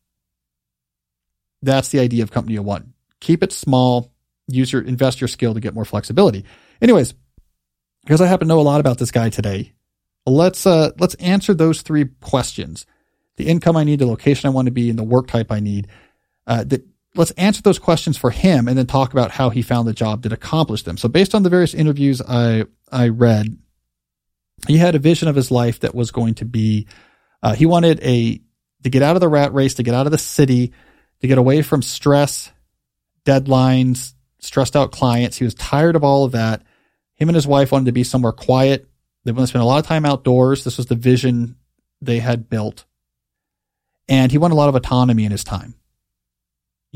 That's the idea of company one. Keep it small, use your, invest your skill to get more flexibility. Anyways, because I happen to know a lot about this guy today, let's uh, let's answer those three questions: the income I need, the location I want to be, and the work type I need. Uh, that let's answer those questions for him, and then talk about how he found the job that accomplished them. So, based on the various interviews I I read, he had a vision of his life that was going to be. Uh, he wanted a to get out of the rat race, to get out of the city, to get away from stress, deadlines, stressed out clients. He was tired of all of that. Him and his wife wanted to be somewhere quiet, they want to spend a lot of time outdoors. This was the vision they had built. And he wanted a lot of autonomy in his time.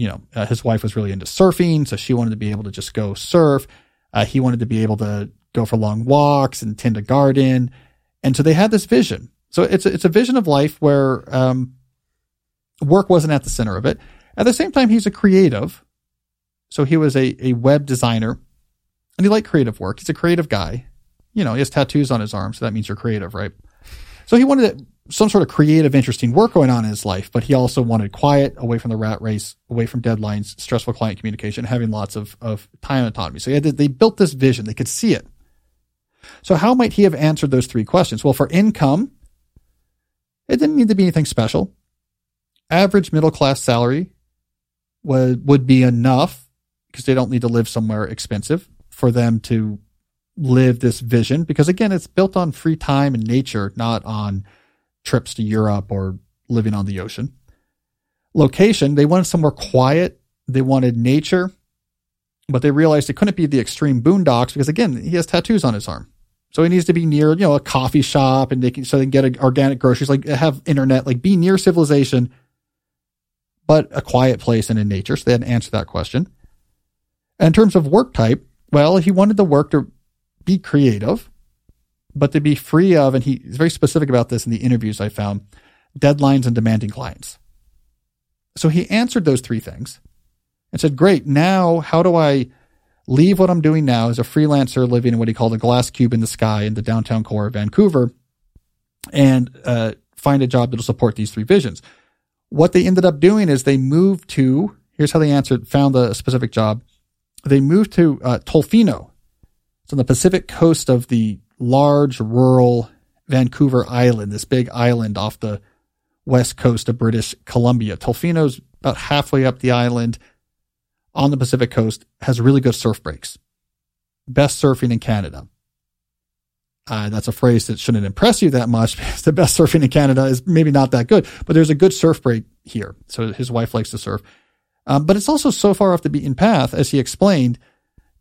You know, uh, his wife was really into surfing, so she wanted to be able to just go surf. Uh, he wanted to be able to go for long walks and tend a garden. And so they had this vision. So it's a, it's a vision of life where um, work wasn't at the center of it. At the same time, he's a creative. So he was a, a web designer and he liked creative work. He's a creative guy you know, he has tattoos on his arm, so that means you're creative, right? So he wanted to some sort of creative, interesting work going on in his life, but he also wanted quiet, away from the rat race, away from deadlines, stressful client communication, having lots of, of time autonomy. So to, they built this vision. They could see it. So how might he have answered those three questions? Well, for income, it didn't need to be anything special. Average middle class salary would, would be enough because they don't need to live somewhere expensive for them to live this vision. Because again, it's built on free time and nature, not on trips to Europe or living on the ocean. Location, they wanted somewhere quiet. They wanted nature, but they realized it couldn't be the extreme boondocks because again, he has tattoos on his arm. So he needs to be near, you know, a coffee shop and they can, so they can get organic groceries, like have internet, like be near civilization, but a quiet place and in nature. So they had to answer that question. And in terms of work type, well, he wanted the work to be creative, but to be free of, and he's very specific about this in the interviews I found, deadlines and demanding clients. So he answered those three things and said, Great, now how do I leave what I'm doing now as a freelancer living in what he called a glass cube in the sky in the downtown core of Vancouver and uh, find a job that'll support these three visions. What they ended up doing is they moved to, here's how they answered, found a specific job. They moved to uh, Tofino. It's on the Pacific coast of the large rural Vancouver Island, this big island off the west coast of British Columbia. Tofino's about halfway up the island on the Pacific coast has really good surf breaks. Best surfing in Canada. Uh, that's a phrase that shouldn't impress you that much because the best surfing in Canada is maybe not that good, but there's a good surf break here. So his wife likes to surf. Um, but it's also so far off the beaten path, as he explained,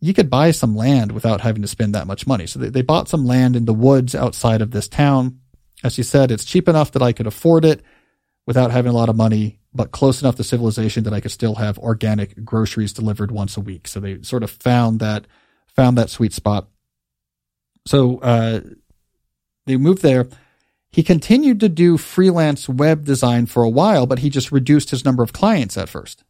you could buy some land without having to spend that much money. So they, they bought some land in the woods outside of this town. As you said, it's cheap enough that I could afford it without having a lot of money but close enough to civilization that I could still have organic groceries delivered once a week. So they sort of found that found that sweet spot. So uh, they moved there. He continued to do freelance web design for a while, but he just reduced his number of clients at first.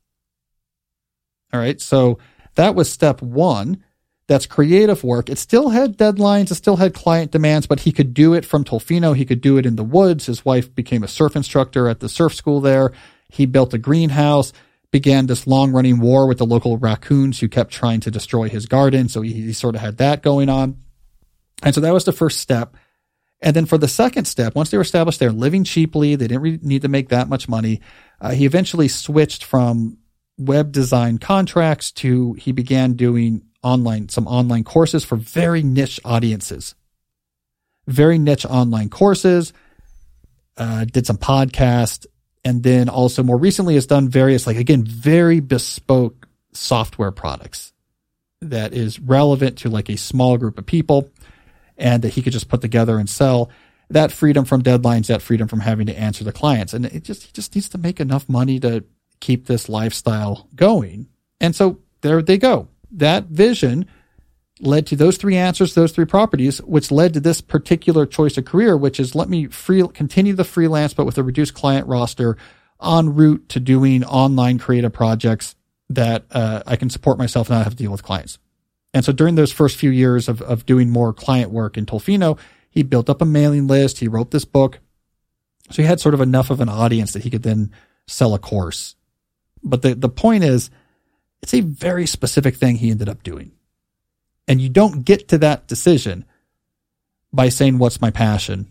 All right, so that was step one. That's creative work. It still had deadlines, it still had client demands, but he could do it from Tofino. He could do it in the woods. His wife became a surf instructor at the surf school there. He built a greenhouse, began this long running war with the local raccoons who kept trying to destroy his garden. So he, he sort of had that going on. And so that was the first step. And then for the second step, once they were established, they're living cheaply. They didn't need to make that much money. Uh, he eventually switched from web design contracts to he began doing online, some online courses for very niche audiences, very niche online courses, uh, did some podcast, and then also more recently has done various like again very bespoke software products that is relevant to like a small group of people and that he could just put together and sell that freedom from deadlines that freedom from having to answer the clients. And it just he just needs to make enough money to keep this lifestyle going and so there they go that vision led to those three answers, those three properties, which led to this particular choice of career, which is let me free, continue the freelance, but with a reduced client roster en route to doing online creative projects that uh, I can support myself and not have to deal with clients. And so during those first few years of, of doing more client work in Tofino, he built up a mailing list. He wrote this book. So he had sort of enough of an audience that he could then sell a course. But the, the point is, it's a very specific thing he ended up doing. And you don't get to that decision by saying, what's my passion?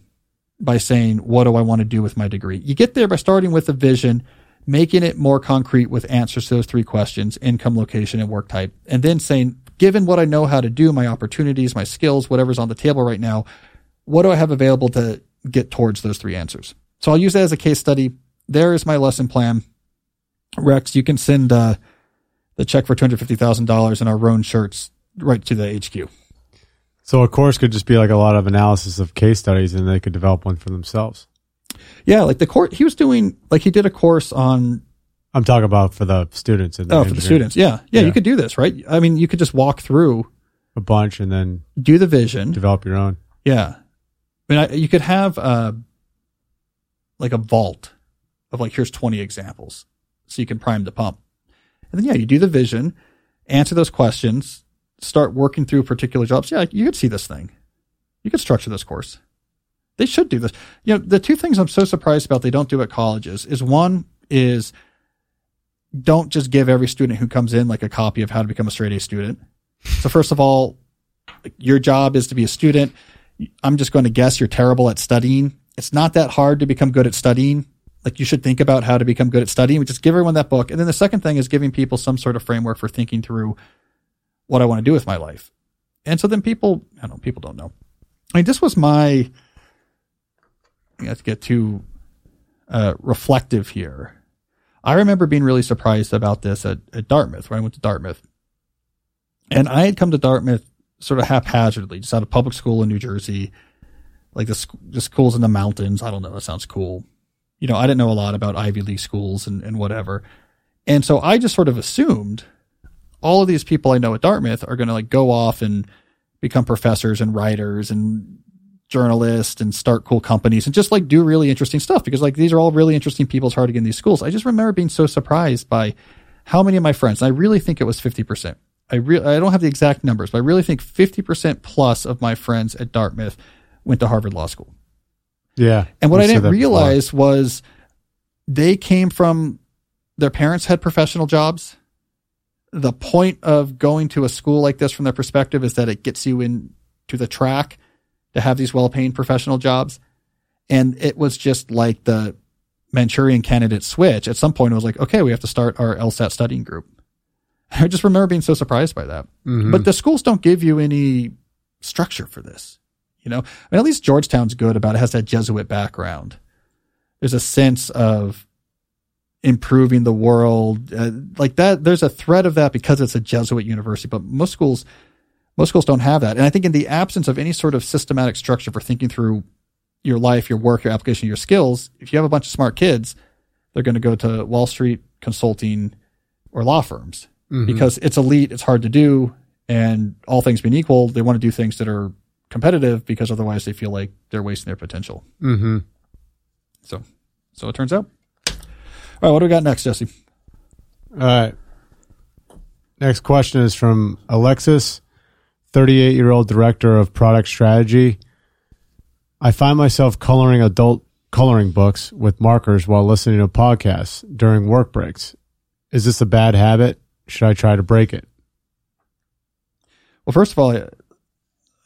By saying, what do I want to do with my degree? You get there by starting with a vision, making it more concrete with answers to those three questions, income, location, and work type. And then saying, given what I know how to do, my opportunities, my skills, whatever's on the table right now, what do I have available to get towards those three answers? So I'll use that as a case study. There is my lesson plan. Rex, you can send uh, the check for $250,000 in our Rhone shirts right to the HQ. So a course could just be like a lot of analysis of case studies, and they could develop one for themselves. Yeah, like the court he was doing, like he did a course on. I'm talking about for the students. And the oh, for the students, yeah. yeah, yeah. You could do this, right? I mean, you could just walk through a bunch and then do the vision, develop your own. Yeah, I mean, I, you could have uh, like a vault of like here's 20 examples, so you can prime the pump, and then yeah, you do the vision, answer those questions, start working through particular jobs, yeah, you could see this thing. You could structure this course. They should do this. You know, the two things I'm so surprised about they don't do at colleges is one is don't just give every student who comes in like a copy of how to become a straight A student. So first of all, your job is to be a student. I'm just going to guess you're terrible at studying. It's not that hard to become good at studying. Like you should think about how to become good at studying. We just give everyone that book. And then the second thing is giving people some sort of framework for thinking through what I want to do with my life. And so then people, I don't know, people don't know. I mean, this was my, to get too uh, reflective here. I remember being really surprised about this at, at Dartmouth when I went to Dartmouth. And I had come to Dartmouth sort of haphazardly, just out of public school in New Jersey, like the, the schools in the mountains. I don't know. That sounds cool. You know, I didn't know a lot about Ivy League schools and, and whatever. And so I just sort of assumed all of these people I know at Dartmouth are going to like go off and become professors and writers and journalists and start cool companies and just like do really interesting stuff because like these are all really interesting people. Get in these schools. I just remember being so surprised by how many of my friends, I really think it was 50%. I really, I don't have the exact numbers, but I really think 50% plus of my friends at Dartmouth went to Harvard Law School. Yeah. And what I didn't realize before. was they came from their parents had professional jobs. The point of going to a school like this from their perspective is that it gets you into the track to have these well paying professional jobs. And it was just like the Manchurian candidate switch. At some point, it was like, okay, we have to start our LSAT studying group. I just remember being so surprised by that. Mm-hmm. But the schools don't give you any structure for this. You know, I mean, at least Georgetown's good about it. it has that Jesuit background. There's a sense of improving the world uh, like that. There's a thread of that because it's a Jesuit university, but most schools, most schools don't have that. And I think in the absence of any sort of systematic structure for thinking through your life, your work, your application, your skills, if you have a bunch of smart kids, they're going to go to Wall Street consulting or law firms mm-hmm. because it's elite, it's hard to do, and all things being equal, they want to do things that are competitive because otherwise they feel like they're wasting their potential. Mm-hmm. So, so it turns out. All right, what do we got next, Jesse? All right. Next question is from Alexis, 38 year old director of product strategy. I find myself coloring adult coloring books with markers while listening to podcasts during work breaks. Is this a bad habit? Should I try to break it? Well, first of all,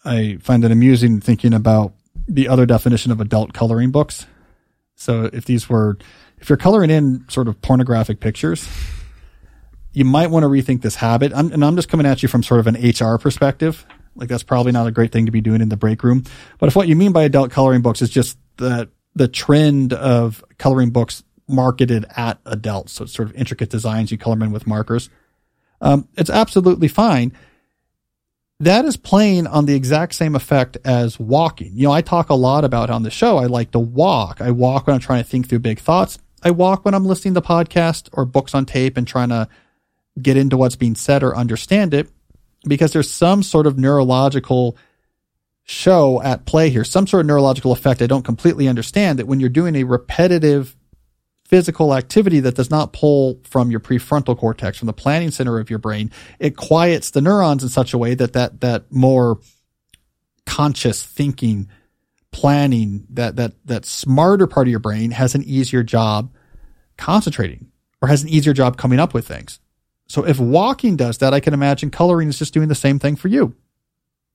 I, find it amusing thinking about the other definition of adult coloring books. So if these were, if you're coloring in sort of pornographic pictures, you might want to rethink this habit. I'm, and I'm just coming at you from sort of an HR perspective. Like that's probably not a great thing to be doing in the break room. But if what you mean by adult coloring books is just the the trend of coloring books marketed at adults, so it's sort of intricate designs you color them in with markers, um, it's absolutely fine. That is playing on the exact same effect as walking. You know, I talk a lot about on the show. I like to walk. I walk when I'm trying to think through big thoughts. I walk when I'm listening to podcast or books on tape and trying to get into what's being said or understand it because there's some sort of neurological show at play here, some sort of neurological effect I don't completely understand that when you're doing a repetitive physical activity that does not pull from your prefrontal cortex, from the planning center of your brain, it quiets the neurons in such a way that that, that more conscious thinking, planning, that, that, that smarter part of your brain has an easier job concentrating or has an easier job coming up with things. So if walking does that, I can imagine coloring is just doing the same thing for you.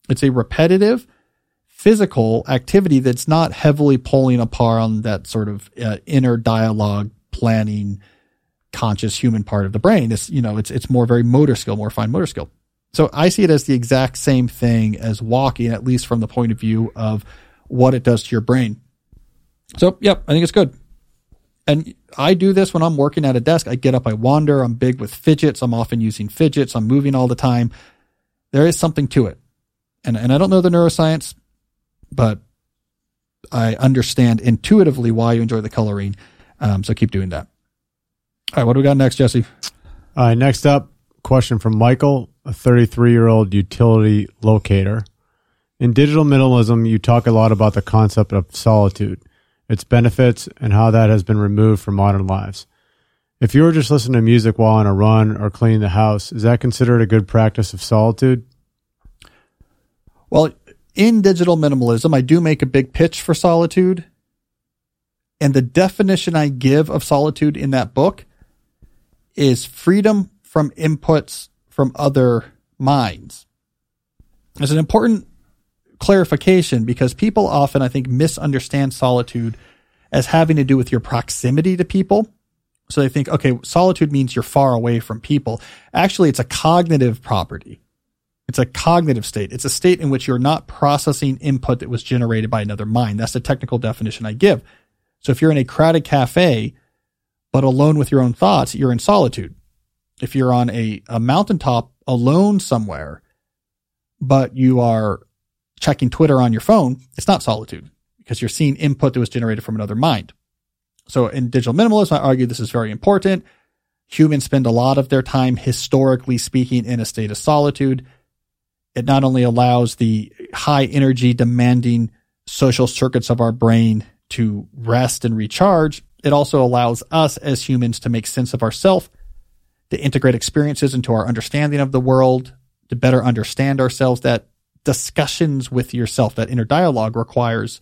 It's a repetitive, physical activity that's not heavily pulling apart on that sort of uh, inner dialogue, planning, conscious human part of the brain. It's, you know, it's, it's more very motor skill, more fine motor skill. So I see it as the exact same thing as walking, at least from the point of view of what it does to your brain. So, yep, I think it's good. And I do this when I'm working at a desk. I get up, I wander. I'm big with fidgets. I'm often using fidgets. I'm moving all the time. There is something to it. And, and I don't know the neuroscience but I understand intuitively why you enjoy the coloring. Um, so keep doing that. All right, what do we got next, Jesse? All right, next up, question from Michael, a 33 year old utility locator. In digital minimalism, you talk a lot about the concept of solitude, its benefits, and how that has been removed from modern lives. If you were just listening to music while on a run or cleaning the house, is that considered a good practice of solitude? Well, in digital minimalism, I do make a big pitch for solitude. And the definition I give of solitude in that book is freedom from inputs from other minds. It's an important clarification because people often, I think, misunderstand solitude as having to do with your proximity to people. So they think, okay, solitude means you're far away from people. Actually, it's a cognitive property. It's a cognitive state. It's a state in which you're not processing input that was generated by another mind. That's the technical definition I give. So if you're in a crowded cafe, but alone with your own thoughts, you're in solitude. If you're on a, a mountaintop alone somewhere, but you are checking Twitter on your phone, it's not solitude because you're seeing input that was generated from another mind. So in digital minimalism, I argue this is very important. Humans spend a lot of their time, historically speaking, in a state of solitude. It not only allows the high energy demanding social circuits of our brain to rest and recharge, it also allows us as humans to make sense of ourselves, to integrate experiences into our understanding of the world, to better understand ourselves. That discussions with yourself, that inner dialogue requires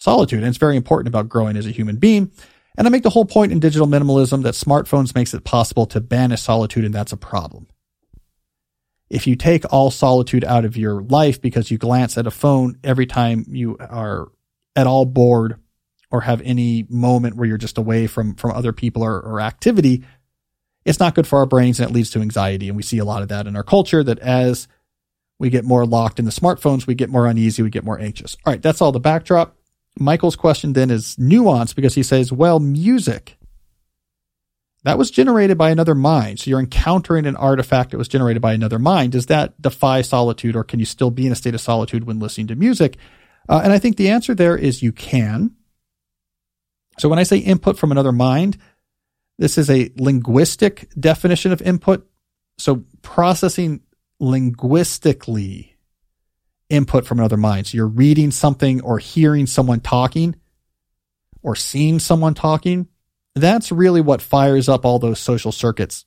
solitude. And it's very important about growing as a human being. And I make the whole point in digital minimalism that smartphones makes it possible to banish solitude, and that's a problem. If you take all solitude out of your life because you glance at a phone every time you are at all bored or have any moment where you're just away from, from other people or, or activity, it's not good for our brains and it leads to anxiety. And we see a lot of that in our culture that as we get more locked in the smartphones, we get more uneasy, we get more anxious. All right, that's all the backdrop. Michael's question then is nuanced because he says, well, music. That was generated by another mind. So you're encountering an artifact that was generated by another mind. Does that defy solitude or can you still be in a state of solitude when listening to music? Uh, and I think the answer there is you can. So when I say input from another mind, this is a linguistic definition of input. So processing linguistically input from another mind. So you're reading something or hearing someone talking or seeing someone talking. That's really what fires up all those social circuits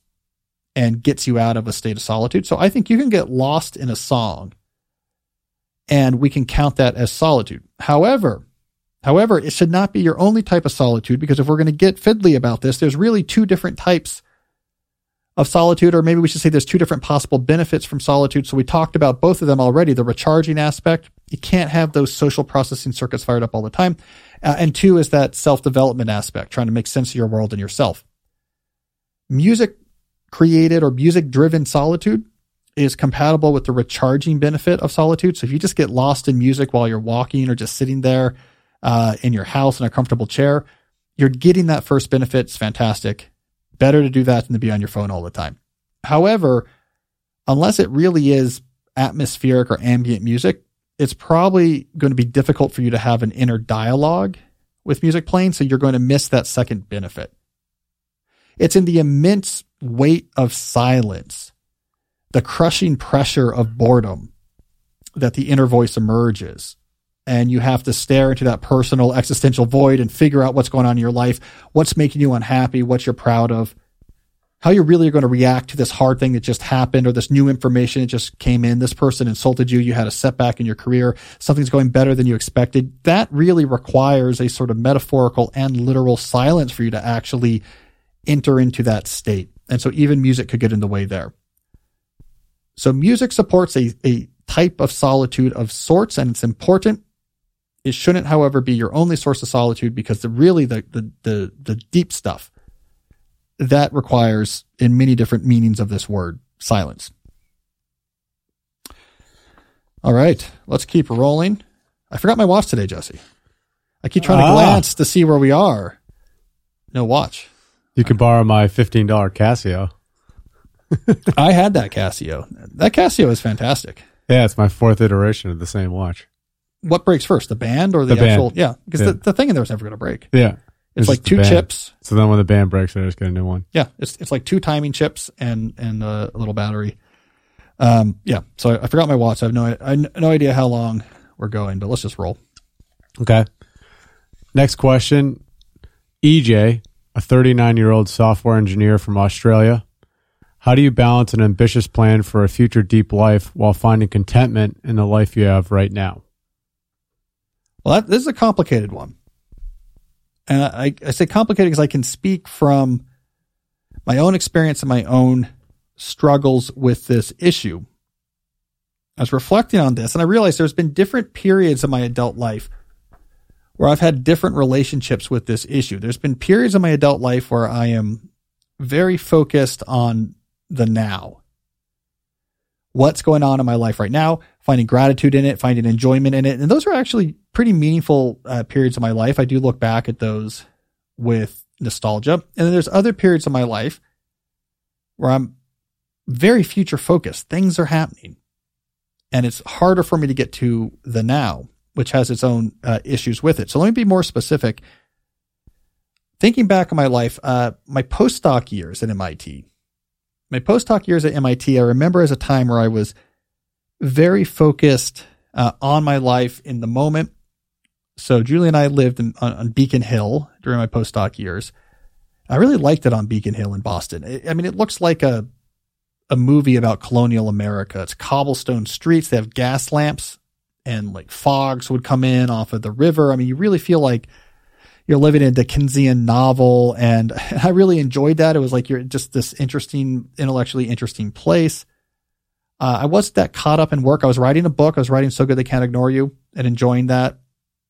and gets you out of a state of solitude. So I think you can get lost in a song and we can count that as solitude. However, however, it should not be your only type of solitude because if we're going to get fiddly about this, there's really two different types of solitude, or maybe we should say there's two different possible benefits from solitude. So we talked about both of them already. The recharging aspect, you can't have those social processing circuits fired up all the time. Uh, and two is that self development aspect, trying to make sense of your world and yourself. Music created or music driven solitude is compatible with the recharging benefit of solitude. So if you just get lost in music while you're walking or just sitting there uh, in your house in a comfortable chair, you're getting that first benefit. It's fantastic. Better to do that than to be on your phone all the time. However, unless it really is atmospheric or ambient music, it's probably going to be difficult for you to have an inner dialogue with music playing. So you're going to miss that second benefit. It's in the immense weight of silence, the crushing pressure of boredom that the inner voice emerges. And you have to stare into that personal existential void and figure out what's going on in your life, what's making you unhappy, what you're proud of, how you really are going to react to this hard thing that just happened or this new information that just came in. This person insulted you. You had a setback in your career. Something's going better than you expected. That really requires a sort of metaphorical and literal silence for you to actually enter into that state. And so even music could get in the way there. So music supports a, a type of solitude of sorts and it's important. It shouldn't, however, be your only source of solitude because the really the, the, the, the deep stuff that requires, in many different meanings of this word, silence. All right, let's keep rolling. I forgot my watch today, Jesse. I keep trying to ah. glance to see where we are. No watch. You could borrow my $15 Casio. I had that Casio. That Casio is fantastic. Yeah, it's my fourth iteration of the same watch. What breaks first, the band or the, the actual? Band. Yeah, because yeah. The, the thing in there is never going to break. Yeah. It's, like two chips. So then when the band breaks, I just get a new one. Yeah, it's it's like two timing chips and and a little battery. Um, yeah. So I, I forgot my watch. I have no I no idea how long we're going, but let's just roll. Okay. Next question. EJ, a 39 year old software engineer from Australia. How do you balance an ambitious plan for a future deep life while finding contentment in the life you have right now? Well, that, this is a complicated one. And I, I say complicated because I can speak from my own experience and my own struggles with this issue. I was reflecting on this and I realized there's been different periods of my adult life where I've had different relationships with this issue. There's been periods of my adult life where I am very focused on the now. What's going on in my life right now, finding gratitude in it, finding enjoyment in it. And those are actually pretty meaningful uh, periods of my life. I do look back at those with nostalgia. And then there's other periods of my life where I'm very future focused. Things are happening and it's harder for me to get to the now which has its own uh, issues with it. So let me be more specific. Thinking back on my life, uh, my postdoc years at MIT, my postdoc years at MIT, I remember as a time where I was very focused uh, on my life in the moment. So Julie and I lived in, on, on, Beacon Hill during my postdoc years. I really liked it on Beacon Hill in Boston. I mean, it looks like a a movie about colonial America. It's cobblestone streets. They have gas lamps and like fogs would come in off of the river. I mean, you really feel like you're living in Dickensian novel. And I really enjoyed that. It was like you're just this interesting, intellectually interesting place. Uh, I wasn't that caught up in work. I was writing a book. I was writing So Good They Can't Ignore You and enjoying that.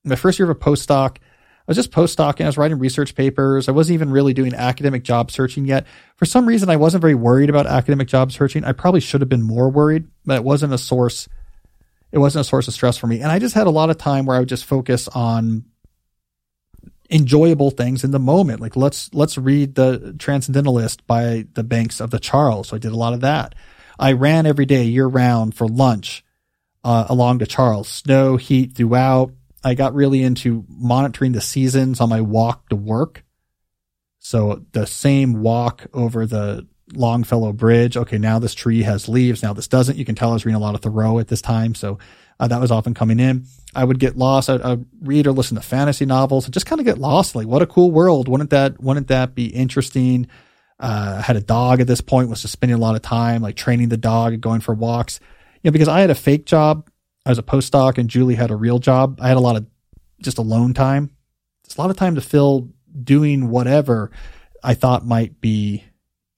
My first year of a postdoc, I was just postdocing. I was writing research papers. I wasn't even really doing academic job searching yet. For some reason, I wasn't very worried about academic job searching. I probably should have been more worried, but it wasn't a source it wasn't a source of stress for me. And I just had a lot of time where I would just focus on enjoyable things in the moment. Like let's let's read the Transcendentalist by the banks of the Charles. So I did a lot of that. I ran every day year round for lunch uh, along the Charles. Snow, heat throughout. I got really into monitoring the seasons on my walk to work. So the same walk over the Longfellow Bridge. Okay, now this tree has leaves. Now this doesn't. You can tell I was reading a lot of Thoreau at this time. So uh, that was often coming in. I would get lost. I'd, I'd, read or listen to fantasy novels and just kind of get lost. Like, what a cool world. Wouldn't that, wouldn't that be interesting? Uh, I had a dog at this point, was just spending a lot of time like training the dog and going for walks. You know, because I had a fake job. I was a postdoc and Julie had a real job. I had a lot of just alone time. It's a lot of time to fill doing whatever I thought might be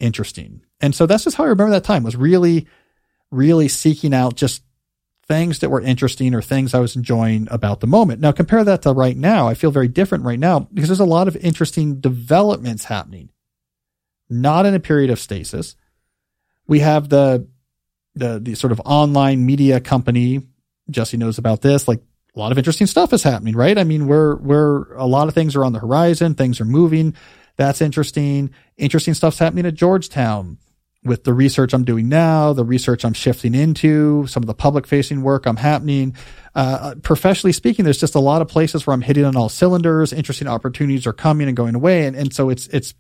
interesting. And so that's just how I remember that time was really, really seeking out just things that were interesting or things I was enjoying about the moment. Now compare that to right now. I feel very different right now because there's a lot of interesting developments happening. Not in a period of stasis. We have the, the, the sort of online media company. Jesse knows about this. Like a lot of interesting stuff is happening, right? I mean, we're, we're, a lot of things are on the horizon. Things are moving. That's interesting. Interesting stuff's happening at Georgetown with the research I'm doing now, the research I'm shifting into, some of the public facing work I'm happening. Uh, professionally speaking, there's just a lot of places where I'm hitting on all cylinders. Interesting opportunities are coming and going away. And, and so it's, it's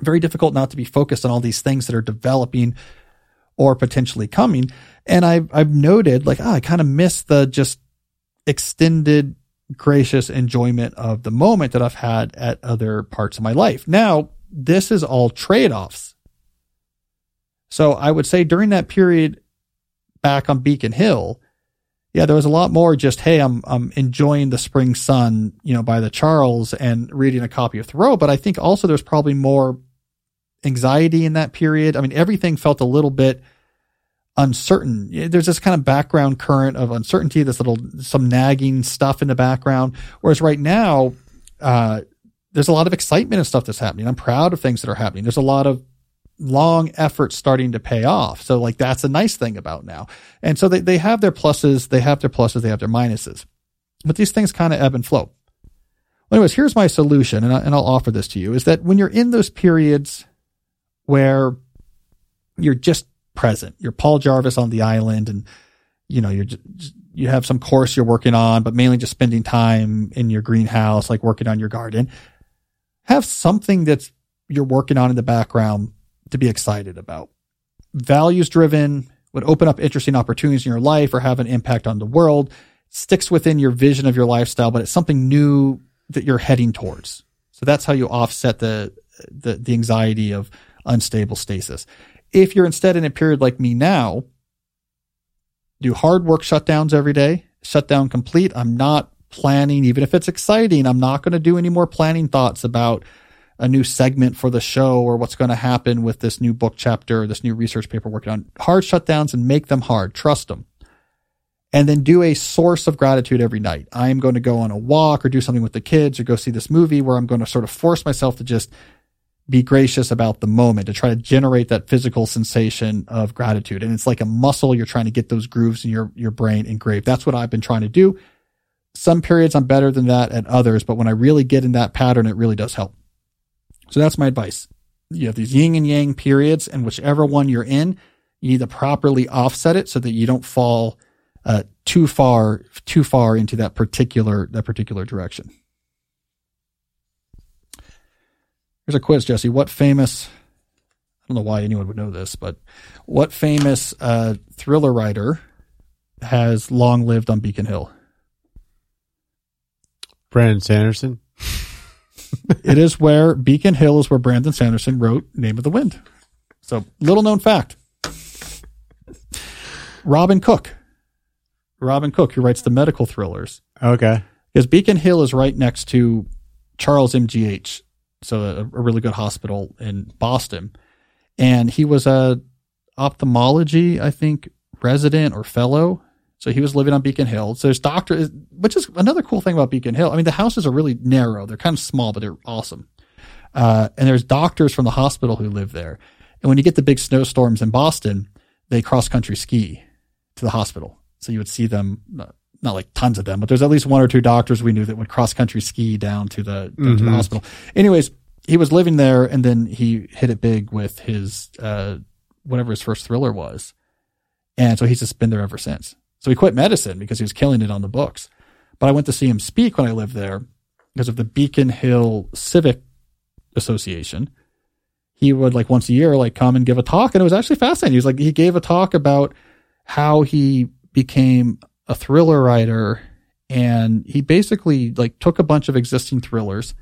very difficult not to be focused on all these things that are developing or potentially coming. And I've, I've noted like, oh, I kind of miss the just extended gracious enjoyment of the moment that I've had at other parts of my life. Now, this is all trade offs. So I would say during that period back on Beacon Hill, yeah, there was a lot more just, hey, I'm, I'm enjoying the spring sun, you know, by the Charles and reading a copy of Thoreau. But I think also there's probably more anxiety in that period. I mean, everything felt a little bit uncertain. There's this kind of background current of uncertainty, this little, some nagging stuff in the background. Whereas right now, uh, there's a lot of excitement and stuff that's happening. I'm proud of things that are happening. There's a lot of long effort starting to pay off. So like that's a nice thing about now. And so they, they have their pluses, they have their pluses, they have their minuses. But these things kind of ebb and flow. Well, anyways, here's my solution, and, I, and I'll offer this to you, is that when you're in those periods where you're just present. You're Paul Jarvis on the island and, you know, you're just, you have some course you're working on, but mainly just spending time in your greenhouse, like working on your garden. Have something that's you're working on in the background to be excited about. Values driven would open up interesting opportunities in your life or have an impact on the world. Sticks within your vision of your lifestyle, but it's something new that you're heading towards. So that's how you offset the, the, the anxiety of unstable stasis. If you're instead in a period like me now, do hard work shutdowns every day, shutdown complete. I'm not planning, even if it's exciting. I'm not going to do any more planning thoughts about a new segment for the show or what's going to happen with this new book chapter this new research paper working on. Hard shutdowns and make them hard. Trust them. And then do a source of gratitude every night. I am going to go on a walk or do something with the kids or go see this movie where I'm going to sort of force myself to just be gracious about the moment to try to generate that physical sensation of gratitude. And it's like a muscle. You're trying to get those grooves in your, your brain engraved. That's what I've been trying to do. Some periods I'm better than that at others, but when I really get in that pattern, it really does help. So that's my advice. You have these yin and yang periods, and whichever one you're in, you need to properly offset it so that you don't fall uh, too far too far into that particular that particular direction. Here's a quiz, Jesse. What famous I don't know why anyone would know this, but what famous uh, thriller writer has long lived on Beacon Hill? Brandon Sanderson. It is where Beacon Hill is where Brandon Sanderson wrote Name of the Wind. So little known fact. Robin Cook. Robin Cook, who writes the medical thrillers. Okay. Because Beacon Hill is right next to Charles MGH, so a, a really good hospital in Boston. And he was a ophthalmology, I think, resident or fellow so he was living on Beacon Hill. So there's doctor, which is another cool thing about Beacon Hill. I mean, the houses are really narrow. They're kind of small, but they're awesome. Uh, and there's doctors from the hospital who live there. And when you get the big snowstorms in Boston, they cross country ski to the hospital. So you would see them, not, like tons of them, but there's at least one or two doctors we knew that would cross country ski down to the, mm-hmm. to the mm-hmm. hospital. Anyways, he was living there and then he hit it big with his, uh, whatever his first thriller was. And so he's just been there ever since. So he quit medicine because he was killing it on the books. But I went to see him speak when I lived there because of the Beacon Hill Civic Association. He would like once a year like come and give a talk and it was actually fascinating. He was like he gave a talk about how he became a thriller writer and he basically like took a bunch of existing thrillers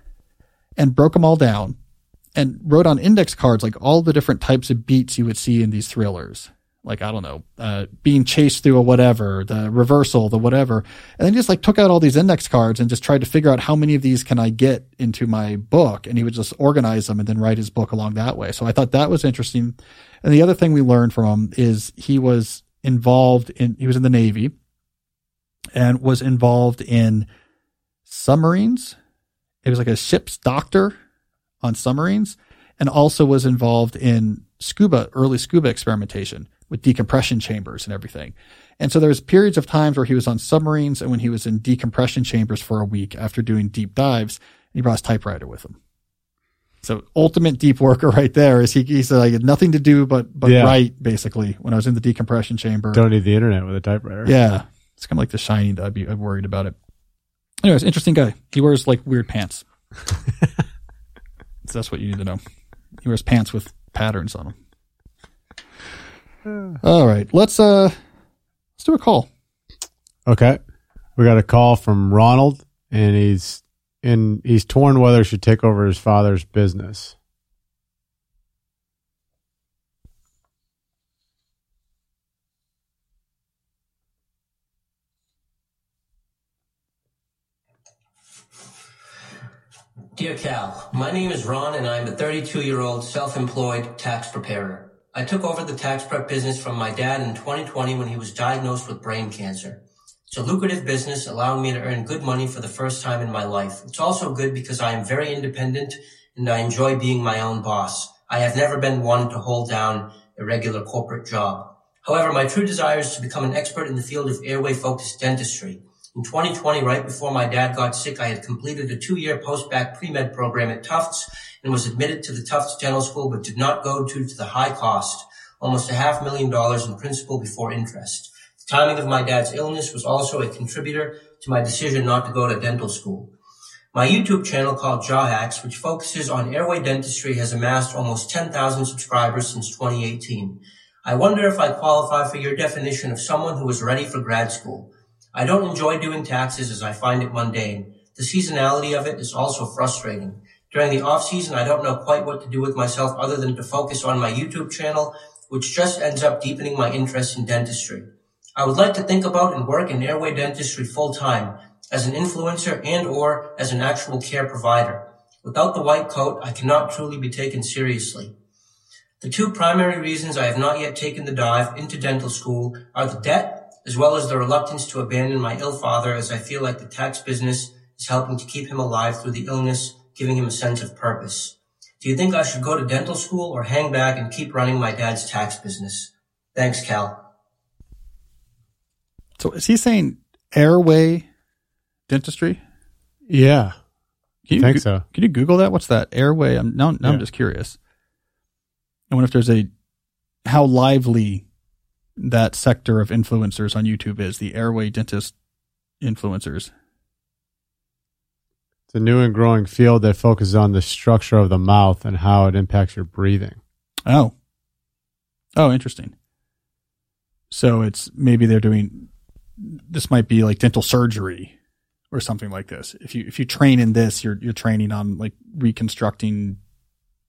and broke them all down and wrote on index cards like all the different types of beats you would see in these thrillers like I don't know, uh, being chased through a whatever, the reversal, the whatever, and then just like took out all these index cards and just tried to figure out how many of these can I get into my book, and he would just organize them and then write his book along that way. So I thought that was interesting. And the other thing we learned from him is he was involved in he was in the Navy and was involved in submarines. It was like a ship's doctor on submarines, and also was involved in scuba early scuba experimentation with decompression chambers and everything. And so there was periods of times where he was on submarines and when he was in decompression chambers for a week after doing deep dives, and he brought his typewriter with him. So ultimate deep worker right there is he, he said I had nothing to do but, but yeah. write basically when I was in the decompression chamber. Don't need the internet with a typewriter. Yeah. It's kind of like the shining. I'd be I'm worried about it. Anyways, interesting guy. He wears like weird pants. so that's what you need to know. He wears pants with patterns on them. All right, let's uh let's do a call. Okay. We got a call from Ronald and he's in he's torn whether he should take over his father's business. Dear Cal, my name is Ron and I'm a 32 year old self employed tax preparer. I took over the tax prep business from my dad in 2020 when he was diagnosed with brain cancer. It's a lucrative business, allowing me to earn good money for the first time in my life. It's also good because I am very independent and I enjoy being my own boss. I have never been one to hold down a regular corporate job. However, my true desire is to become an expert in the field of airway focused dentistry. In 2020, right before my dad got sick, I had completed a two-year post-bac pre-med program at Tufts and was admitted to the Tufts Dental School, but did not go due to the high cost, almost a half million dollars in principal before interest. The timing of my dad's illness was also a contributor to my decision not to go to dental school. My YouTube channel called Jaw Hacks, which focuses on airway dentistry, has amassed almost 10,000 subscribers since 2018. I wonder if I qualify for your definition of someone who is ready for grad school. I don't enjoy doing taxes as I find it mundane. The seasonality of it is also frustrating. During the off season, I don't know quite what to do with myself other than to focus on my YouTube channel, which just ends up deepening my interest in dentistry. I would like to think about and work in airway dentistry full time. as an influencer and or as an actual care provider. Without the white coat, I cannot truly be taken seriously. The two primary reasons I have not yet taken the dive into dental school are the debt, as well as the reluctance to abandon my ill father as I feel like the tax business is helping to keep him alive through the illness, giving him a sense of purpose. Do you think I should go to dental school or hang back and keep running my dad's tax business? Thanks, Cal. So is he saying airway dentistry? Yeah, Can you, think go- so. Can you Google that? What's that? Airway. I'm now, now I'm just curious. I wonder if there's a how lively that sector of influencers on YouTube is. The airway dentist influencers. It's a new and growing field that focuses on the structure of the mouth and how it impacts your breathing. Oh. Oh, interesting. So it's maybe they're doing this might be like dental surgery or something like this. If you if you train in this, you're you're training on like reconstructing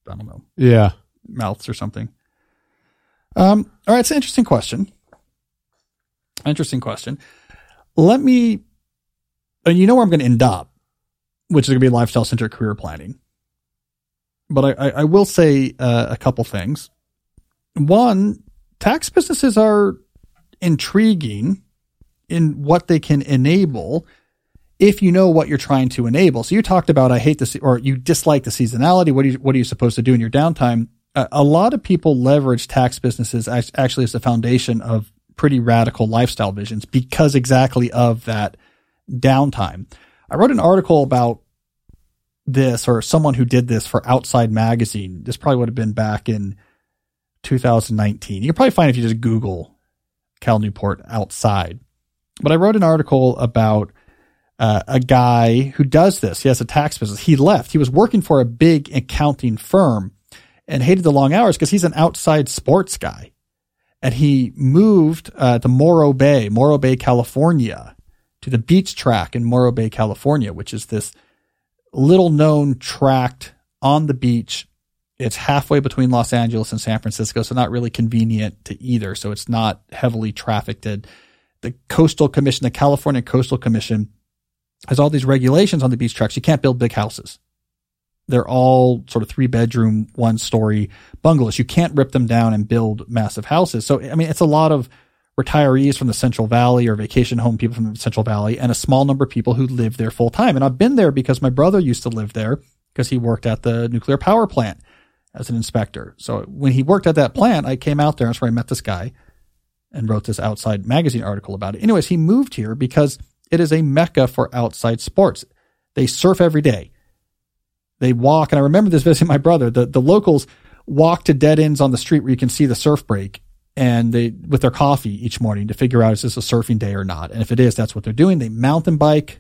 I don't know, Yeah. mouths or something. Um all right, it's an interesting question. Interesting question. Let me and you know where I'm going to end up, which is going to be lifestyle centered career planning. But I, I, I will say uh, a couple things one, tax businesses are intriguing in what they can enable if you know what you're trying to enable. So you talked about I hate the or you dislike the seasonality. What are you what are you supposed to do in your downtime? Uh, a lot of people leverage tax businesses act- actually as the foundation of pretty radical lifestyle visions because exactly of that downtime. I wrote an article about this or someone who did this for Outside Magazine. This probably would have been back in 2019. You can probably find if you just Google Cal Newport outside. But I wrote an article about uh, a guy who does this. He has a tax business. He left. He was working for a big accounting firm and hated the long hours because he's an outside sports guy. And he moved uh, to Morro Bay, Morro Bay, California, to the beach track in Morro Bay, California, which is this little known tract on the beach it's halfway between Los Angeles and San Francisco, so not really convenient to either. So it's not heavily trafficked. The Coastal Commission, the California Coastal Commission, has all these regulations on the beach tracks. You can't build big houses. They're all sort of three bedroom, one story bungalows. You can't rip them down and build massive houses. So, I mean, it's a lot of retirees from the Central Valley or vacation home people from the Central Valley and a small number of people who live there full time. And I've been there because my brother used to live there because he worked at the nuclear power plant as an inspector. So when he worked at that plant, I came out there. That's where I met this guy and wrote this outside magazine article about it. Anyways, he moved here because it is a mecca for outside sports. They surf every day. They walk. And I remember this visiting my brother. The, the locals walk to dead ends on the street where you can see the surf break and they, with their coffee each morning to figure out is this a surfing day or not. And if it is, that's what they're doing. They mountain bike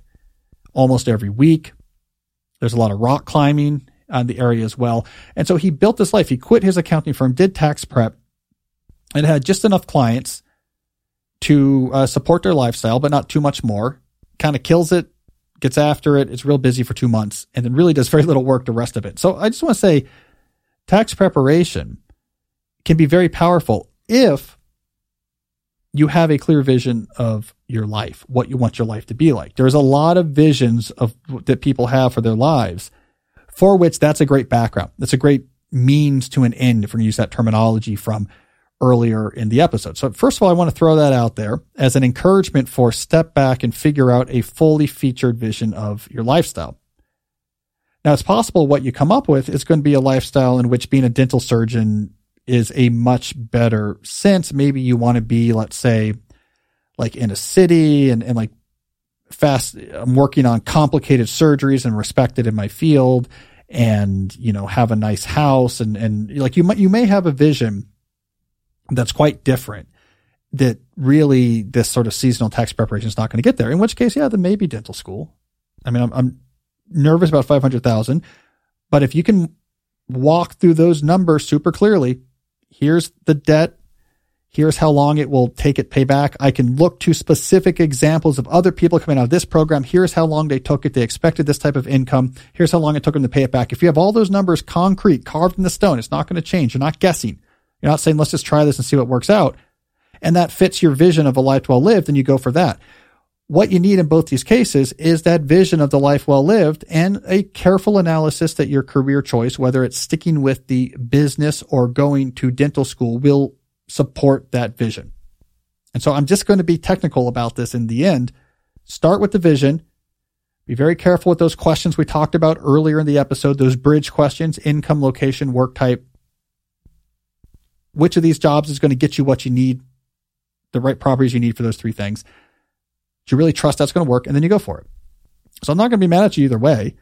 almost every week. There's a lot of rock climbing on the area as well. And so he built this life. He quit his accounting firm, did tax prep, and had just enough clients to uh, support their lifestyle, but not too much more. Kind of kills it, gets after it. It's real busy for two months, and then really does very little work the rest of it. So I just want to say, tax preparation can be very powerful if you have a clear vision of your life, what you want your life to be like. There's a lot of visions of that people have for their lives for which that's a great background. That's a great means to an end, if we're going to use that terminology from earlier in the episode. So first of all, I want to throw that out there as an encouragement for step back and figure out a fully featured vision of your lifestyle. Now it's possible what you come up with is going to be a lifestyle in which being a dental surgeon is a much better sense. Maybe you want to be, let's say, like in a city and, and like fast I'm working on complicated surgeries and respected in my field and you know have a nice house and and like you might you may have a vision that's quite different that really this sort of seasonal tax preparation is not going to get there in which case yeah then maybe dental school I mean I'm, I'm nervous about 500,000 but if you can walk through those numbers super clearly here's the debt Here's how long it will take it pay back. I can look to specific examples of other people coming out of this program. Here's how long they took it. They expected this type of income. Here's how long it took them to pay it back. If you have all those numbers concrete, carved in the stone, it's not going to change. You're not guessing. You're not saying, let's just try this and see what works out. And that fits your vision of a life well lived, then you go for that. what you need in both these cases is that vision of the life well lived and a careful analysis that your career choice, whether it's sticking with the business or going to dental school, will support that vision. And so I'm just going to be technical about this in the end. Start with the vision. Be very careful with those questions we talked about earlier in the episode, those bridge questions, income, location, work type. Which of these jobs is going to get you what you need, the right properties you need for those three things? Do you really trust that's going to work? And then you go for it. So I'm not going to be mad at you either way.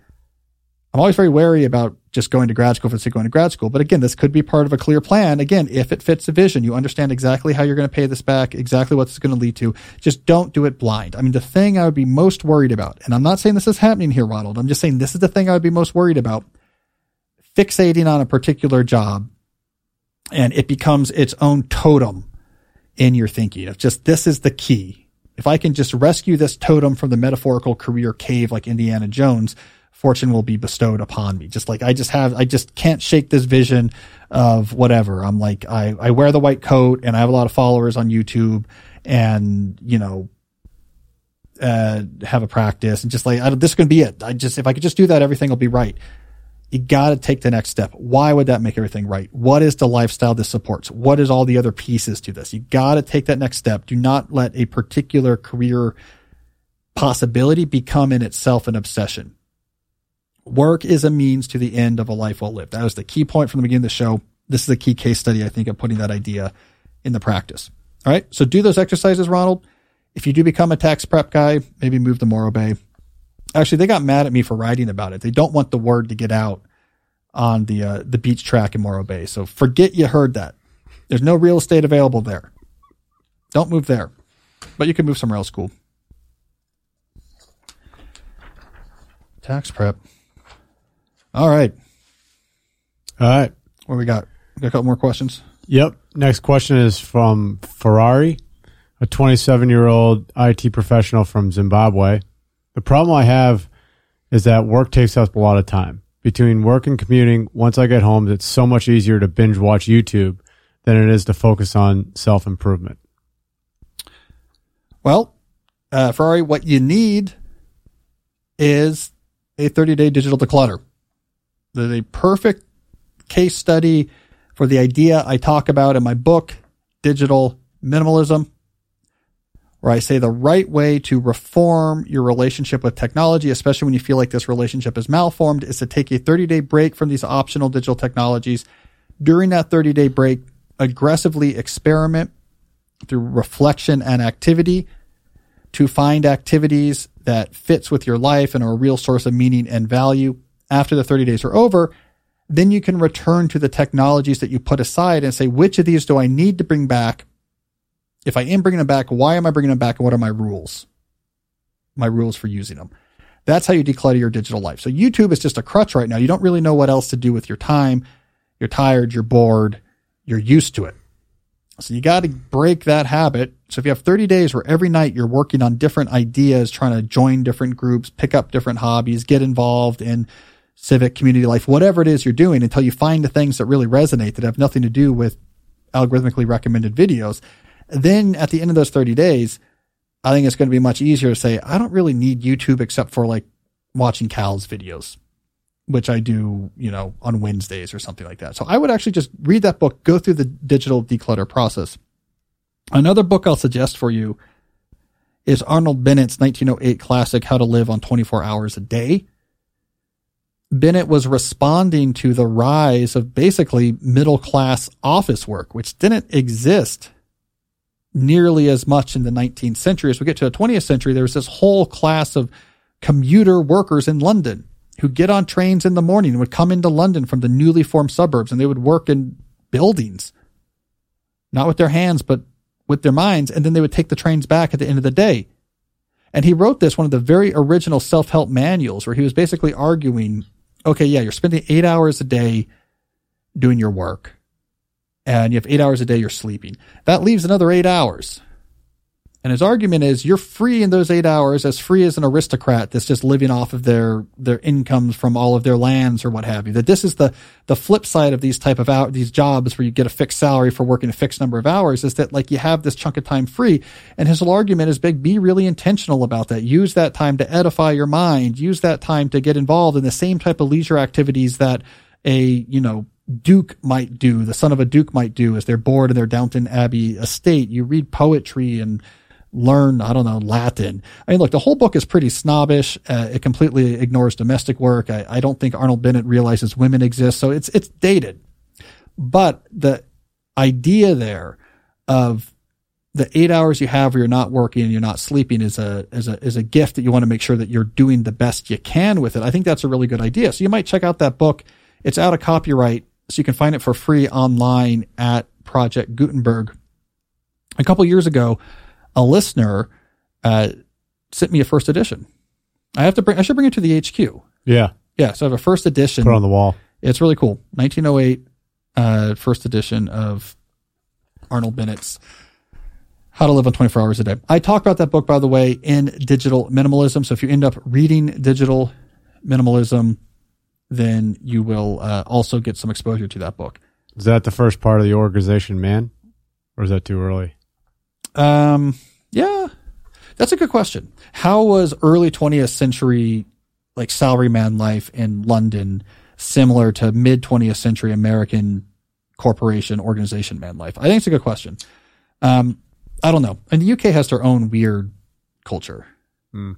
I'm always very wary about just going to grad school for the sake of going to grad school. But again, this could be part of a clear plan. Again, if it fits the vision, you understand exactly how you're going to pay this back, exactly what it's going to lead to. Just don't do it blind. I mean, the thing I would be most worried about, and I'm not saying this is happening here, Ronald. I'm just saying this is the thing I would be most worried about fixating on a particular job and it becomes its own totem in your thinking of just this is the key. If I can just rescue this totem from the metaphorical career cave like Indiana Jones, fortune will be bestowed upon me. Just like I just have, I just can't shake this vision of whatever. I'm like, I, I wear the white coat and I have a lot of followers on YouTube and, you know, uh, have a practice and just like, I, this is going to be it. I just, if I could just do that, everything will be right. You got to take the next step. Why would that make everything right? What is the lifestyle this supports? What is all the other pieces to this? You got to take that next step. Do not let a particular career possibility become in itself an obsession Work is a means to the end of a life well lived. That was the key point from the beginning of the show. This is a key case study, I think, of putting that idea in the practice. All right. So do those exercises, Ronald. If you do become a tax prep guy, maybe move to Morro Bay. Actually, they got mad at me for writing about it. They don't want the word to get out on the uh, the beach track in Morro Bay. So forget you heard that. There's no real estate available there. Don't move there, but you can move somewhere else cool. Tax prep. All right. All right. What we got? We got a couple more questions. Yep. Next question is from Ferrari, a 27 year old IT professional from Zimbabwe. The problem I have is that work takes up a lot of time. Between work and commuting, once I get home, it's so much easier to binge watch YouTube than it is to focus on self improvement. Well, uh, Ferrari, what you need is a 30 day digital declutter the perfect case study for the idea I talk about in my book, Digital Minimalism, where I say the right way to reform your relationship with technology, especially when you feel like this relationship is malformed, is to take a 30 day break from these optional digital technologies. During that 30 day break, aggressively experiment through reflection and activity to find activities that fits with your life and are a real source of meaning and value after the 30 days are over, then you can return to the technologies that you put aside and say, which of these do I need to bring back? If I am bringing them back, why am I bringing them back? And what are my rules? My rules for using them. That's how you declutter your digital life. So YouTube is just a crutch right now. You don't really know what else to do with your time. You're tired. You're bored. You're used to it. So you got to break that habit. So if you have 30 days where every night you're working on different ideas, trying to join different groups, pick up different hobbies, get involved in civic community life, whatever it is you're doing until you find the things that really resonate that have nothing to do with algorithmically recommended videos. Then at the end of those 30 days, I think it's going to be much easier to say, I don't really need YouTube except for like watching Cal's videos, which I do, you know, on Wednesdays or something like that. So I would actually just read that book, go through the digital declutter process. Another book I'll suggest for you is Arnold Bennett's 1908 classic, How to Live on 24 Hours a Day. Bennett was responding to the rise of basically middle class office work, which didn't exist nearly as much in the 19th century. As we get to the 20th century, there was this whole class of commuter workers in London who get on trains in the morning and would come into London from the newly formed suburbs and they would work in buildings, not with their hands, but with their minds. And then they would take the trains back at the end of the day. And he wrote this, one of the very original self help manuals, where he was basically arguing okay, yeah, you're spending eight hours a day doing your work and you have eight hours a day you're sleeping. That leaves another eight hours. And his argument is you're free in those eight hours, as free as an aristocrat that's just living off of their their incomes from all of their lands or what have you. That this is the the flip side of these type of out these jobs where you get a fixed salary for working a fixed number of hours is that like you have this chunk of time free. And his whole argument is big. Be really intentional about that. Use that time to edify your mind. Use that time to get involved in the same type of leisure activities that a you know duke might do, the son of a duke might do as they're bored in their Downton Abbey estate. You read poetry and learn, I don't know, Latin. I mean, look, the whole book is pretty snobbish. Uh, it completely ignores domestic work. I, I don't think Arnold Bennett realizes women exist. So it's, it's dated. But the idea there of the eight hours you have where you're not working and you're not sleeping is a, is a, is a gift that you want to make sure that you're doing the best you can with it. I think that's a really good idea. So you might check out that book. It's out of copyright. So you can find it for free online at Project Gutenberg. A couple years ago, a listener uh, sent me a first edition. I have to bring. I should bring it to the HQ. Yeah. Yeah. So I have a first edition. Put it on the wall. It's really cool. 1908 uh, first edition of Arnold Bennett's How to Live on 24 Hours a Day. I talk about that book, by the way, in Digital Minimalism. So if you end up reading Digital Minimalism, then you will uh, also get some exposure to that book. Is that the first part of the organization, man? Or is that too early? Um, yeah, that's a good question. How was early 20th century like salaryman life in London similar to mid 20th century American corporation organization man life? I think it's a good question. Um, I don't know. And the UK has their own weird culture. Hmm.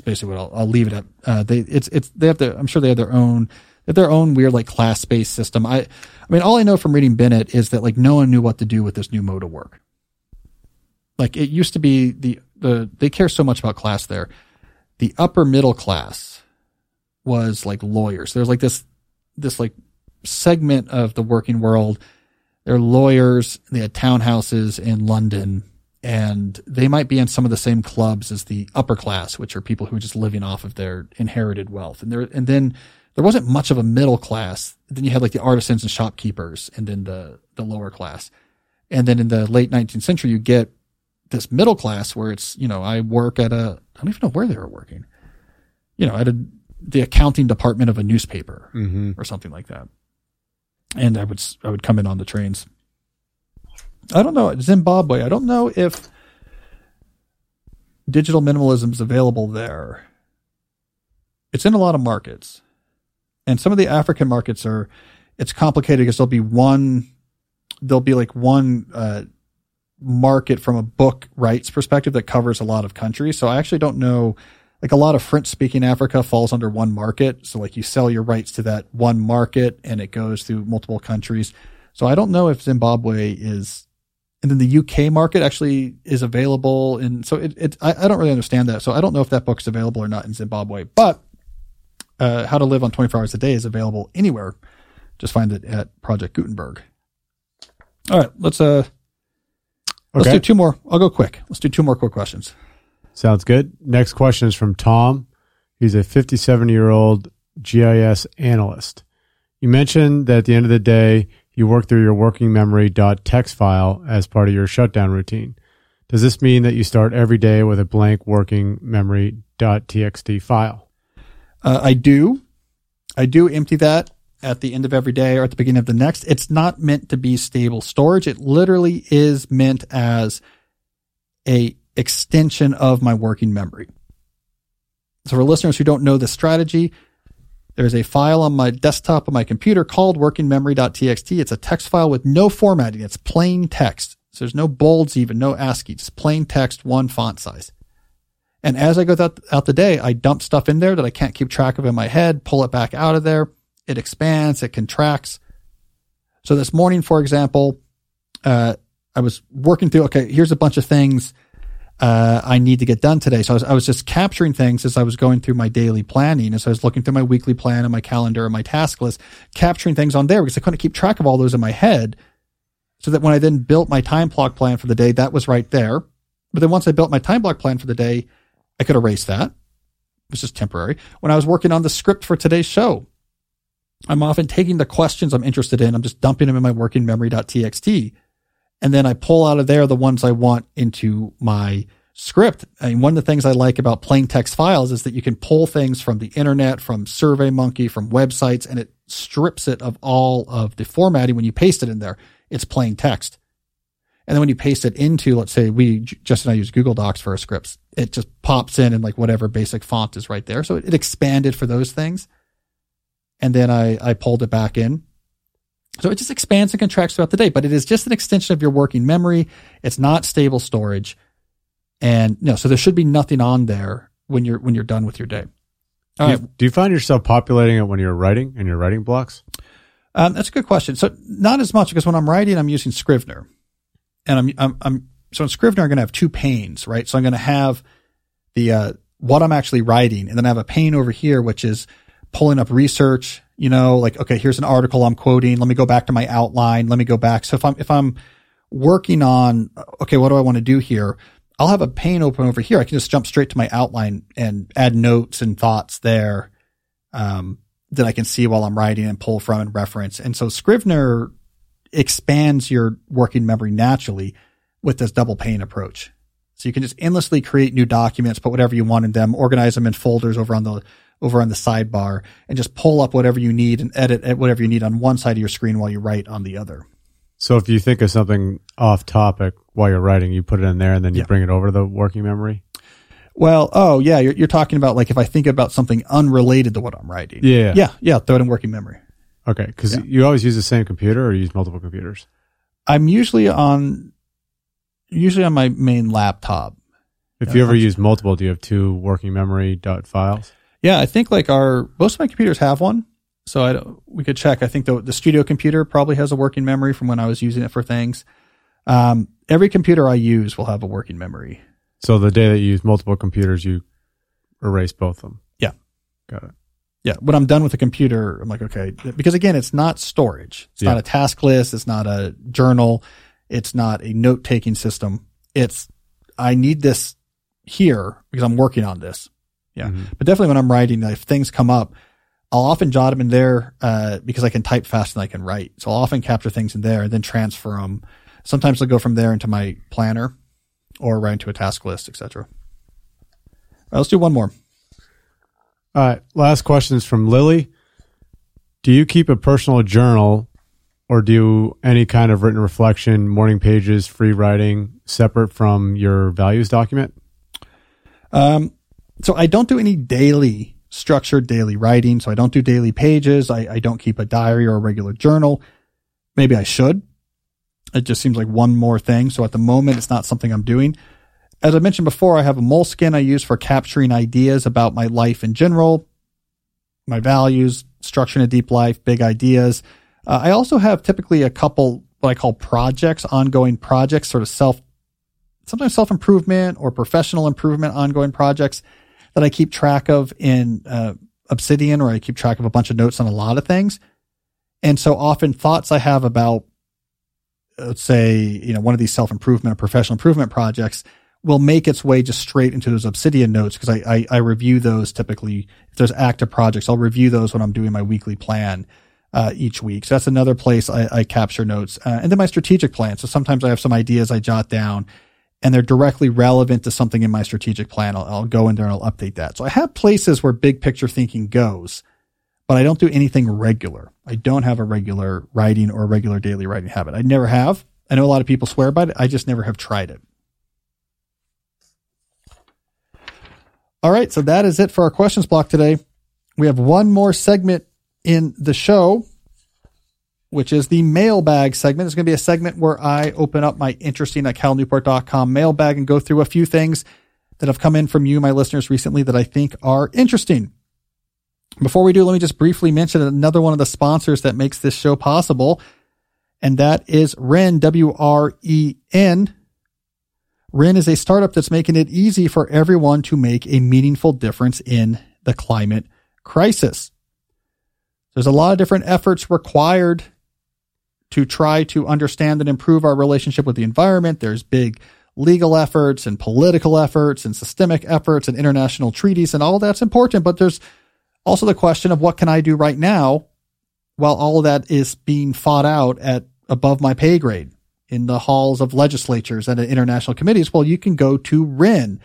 Basically what I'll, I'll leave it at. Uh, they, it's, it's, they have to, I'm sure they have their own, have their own weird like class based system. I, I mean, all I know from reading Bennett is that like no one knew what to do with this new mode of work. Like it used to be the, the, they care so much about class there. The upper middle class was like lawyers. There's like this, this like segment of the working world. They're lawyers. They had townhouses in London and they might be in some of the same clubs as the upper class, which are people who are just living off of their inherited wealth. And there, and then there wasn't much of a middle class. Then you had like the artisans and shopkeepers and then the, the lower class. And then in the late 19th century, you get this middle class where it's, you know, I work at a, I don't even know where they were working, you know, at a, the accounting department of a newspaper Mm-hmm. or something like that. And I would, I would come in on the trains. I don't know. Zimbabwe. I don't know if digital minimalism is available there. It's in a lot of markets. And some of the African markets are, it's complicated because there'll be one, there'll be like one, uh, market from a book rights perspective that covers a lot of countries. So I actually don't know, like a lot of French speaking Africa falls under one market. So like you sell your rights to that one market and it goes through multiple countries. So I don't know if Zimbabwe is, and then the UK market actually is available. And so it, it I, I don't really understand that. So I don't know if that book's available or not in Zimbabwe, but, uh, how to live on 24 hours a day is available anywhere. Just find it at Project Gutenberg. All right. Let's, uh, let's Okay. do two more. I'll go quick. Let's do two more quick questions. Sounds good. Next question is from Tom. He's a 57 year old GIS analyst. You mentioned that at the end of the day, you work through your working memory memory.txt file as part of your shutdown routine. Does this mean that you start every day with a blank working memory.txt file? Uh, I do. I do empty that at the end of every day or at the beginning of the next. It's not meant to be stable storage. It literally is meant as a extension of my working memory. So for listeners who don't know the strategy, there's a file on my desktop on my computer called workingmemory.txt. It's a text file with no formatting. It's plain text. So there's no bolds even, no ASCII, just plain text, one font size. And as I go out the day, I dump stuff in there that I can't keep track of in my head, pull it back out of there. It expands, it contracts. So this morning, for example, uh, I was working through, okay, here's a bunch of things uh, I need to get done today. So I was, I was just capturing things as I was going through my daily planning, as I was looking through my weekly plan and my calendar and my task list, capturing things on there because I couldn't keep track of all those in my head. So that when I then built my time block plan for the day, that was right there. But then once I built my time block plan for the day, I could erase that. It was just temporary. When I was working on the script for today's show, I'm often taking the questions I'm interested in. I'm just dumping them in my working memory.txt. And then I pull out of there the ones I want into my script. I mean, one of the things I like about plain text files is that you can pull things from the internet, from SurveyMonkey, from websites, and it strips it of all of the formatting when you paste it in there. It's plain text. And then when you paste it into, let's say we, Justin and I use Google Docs for our scripts, it just pops in and like whatever basic font is right there. So it, it expanded for those things. And then I, I pulled it back in. So it just expands and contracts throughout the day, but it is just an extension of your working memory. It's not stable storage. And no, so there should be nothing on there when you're, when you're done with your day. All do, right. you, do you find yourself populating it when you're writing in your writing blocks? Um, that's a good question. So not as much because when I'm writing, I'm using Scrivener and I'm, I'm, I'm so in Scrivener, I'm going to have two panes, right? So I'm going to have the, uh, what I'm actually writing. And then I have a pane over here, which is pulling up research, you know, like, okay, here's an article I'm quoting. Let me go back to my outline. Let me go back. So if I'm, if I'm working on, okay, what do I want to do here? I'll have a pane open over here. I can just jump straight to my outline and add notes and thoughts there. Um, that I can see while I'm writing and pull from and reference. And so Scrivener expands your working memory naturally with this double pane approach. So you can just endlessly create new documents, put whatever you want in them, organize them in folders over on the over on the sidebar, and just pull up whatever you need and edit at whatever you need on one side of your screen while you write on the other. So if you think of something off topic while you're writing, you put it in there and then you yeah. bring it over to the working memory. Well, oh yeah, you're, you're talking about like if I think about something unrelated to what I'm writing. Yeah, yeah, yeah. Throw it in working memory. Okay, because yeah. you always use the same computer or use multiple computers. I'm usually on, usually on my main laptop. If you, ever use multiple, do you have two working memory dot files? Yeah, I think like our most of my computers have one, so I we could check. I think the the studio computer probably has a working memory from when I was using it for things. Um, every computer I use will have a working memory. So the day that you use multiple computers, you erase both of them. Yeah, got it. Yeah, when I'm done with a computer, I'm like, okay, because again, it's not storage. It's yeah. not a task list. It's not a journal. It's not a note taking system. It's, I need this here because I'm working on this. Yeah. Mm-hmm. But definitely when I'm writing, if things come up, I'll often jot them in there, uh, because I can type faster than I can write. So I'll often capture things in there and then transfer them. Sometimes I'll go from there into my planner or right into a task list, etc. Right, let's do one more. All right. Last question is from Lily. Do you keep a personal journal or do any kind of written reflection, morning pages, free writing separate from your values document? Um, so I don't do any daily structured daily writing. So I don't do daily pages. I, I don't keep a diary or a regular journal. Maybe I should. It just seems like one more thing. So at the moment, it's not something I'm doing as I mentioned before, I have a Moleskine I use for capturing ideas about my life in general, my values, structuring a deep life, big ideas. Uh, I also have typically a couple what I call projects, ongoing projects, sort of self, sometimes self improvement or professional improvement, ongoing projects that I keep track of in uh, Obsidian, or I keep track of a bunch of notes on a lot of things. And so often thoughts I have about, let's say, you know, one of these self improvement or professional improvement projects will make its way just straight into those Obsidian notes because I, I, I, review those typically. If there's active projects, I'll review those when I'm doing my weekly plan uh, each week. So that's another place I, I capture notes. Uh, and then my strategic plan. So sometimes I have some ideas I jot down and they're directly relevant to something in my strategic plan. I'll, I'll go in there and I'll update that. So I have places where big picture thinking goes, but I don't do anything regular. I don't have a regular writing or a regular daily writing habit. I never have. I know a lot of people swear by it. I just never have tried it. All right, so that is it for our questions block today. We have one more segment in the show, which is the mailbag segment. It's going to be a segment where I open up my interesting at calnewport.com mailbag and go through a few things that have come in from you, my listeners, recently that I think are interesting. Before we do, let me just briefly mention another one of the sponsors that makes this show possible, and that is Wren, W R E N. Wren is a startup that's making it easy for everyone to make a meaningful difference in the climate crisis. There's a lot of different efforts required to try to understand and improve our relationship with the environment. There's big legal efforts and political efforts and systemic efforts and international treaties and all that's important. But there's also the question of what can I do right now while all that is being fought out at above my pay grade? in the halls of legislatures and at international committees? Well, you can go to Wren.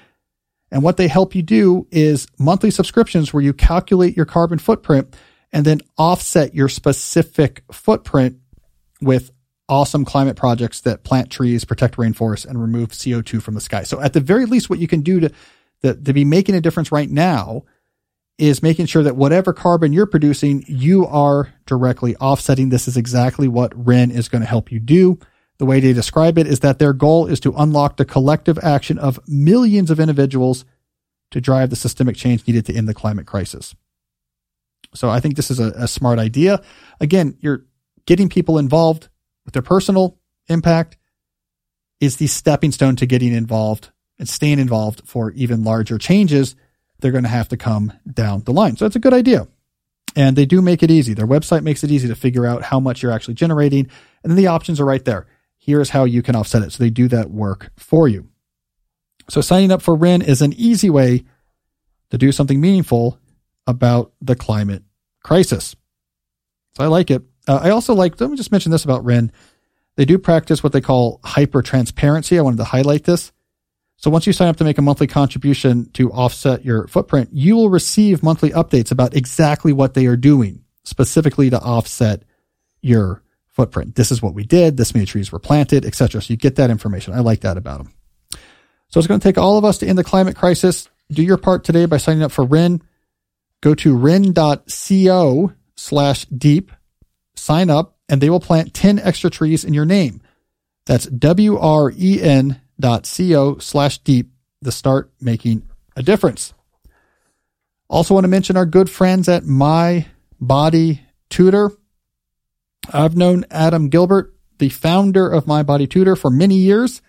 And what they help you do is monthly subscriptions where you calculate your carbon footprint and then offset your specific footprint with awesome climate projects that plant trees, protect rainforests, and remove CO2 from the sky. So at the very least, what you can do to, to, to be making a difference right now is making sure that whatever carbon you're producing, you are directly offsetting. This is exactly what Wren is going to help you do. The way they describe it is that their goal is to unlock the collective action of millions of individuals to drive the systemic change needed to end the climate crisis. So I think this is a, a smart idea. Again, you're getting people involved with their personal impact is the stepping stone to getting involved and staying involved for even larger changes. They're going to have to come down the line. So it's a good idea. And they do make it easy. Their website makes it easy to figure out how much you're actually generating. And then the options are right there. Here's how you can offset it. So they do that work for you. So signing up for Wren is an easy way to do something meaningful about the climate crisis. So I like it. Uh, I also like, let me just mention this about Wren. They do practice what they call hyper transparency. I wanted to highlight this. So once you sign up to make a monthly contribution to offset your footprint, you will receive monthly updates about exactly what they are doing specifically to offset your footprint. This is what we did. This many trees were planted, etc. So you get that information. I like that about them. So it's going to take all of us to end the climate crisis. Do your part today by signing up for Wren. Go to wren.co slash deep sign up and they will plant 10 extra trees in your name. That's W-R-E-N dot C-O slash deep to start making a difference. Also want to mention our good friends at My Body Tutor. I've known Adam Gilbert, the founder of My Body Tutor for many years.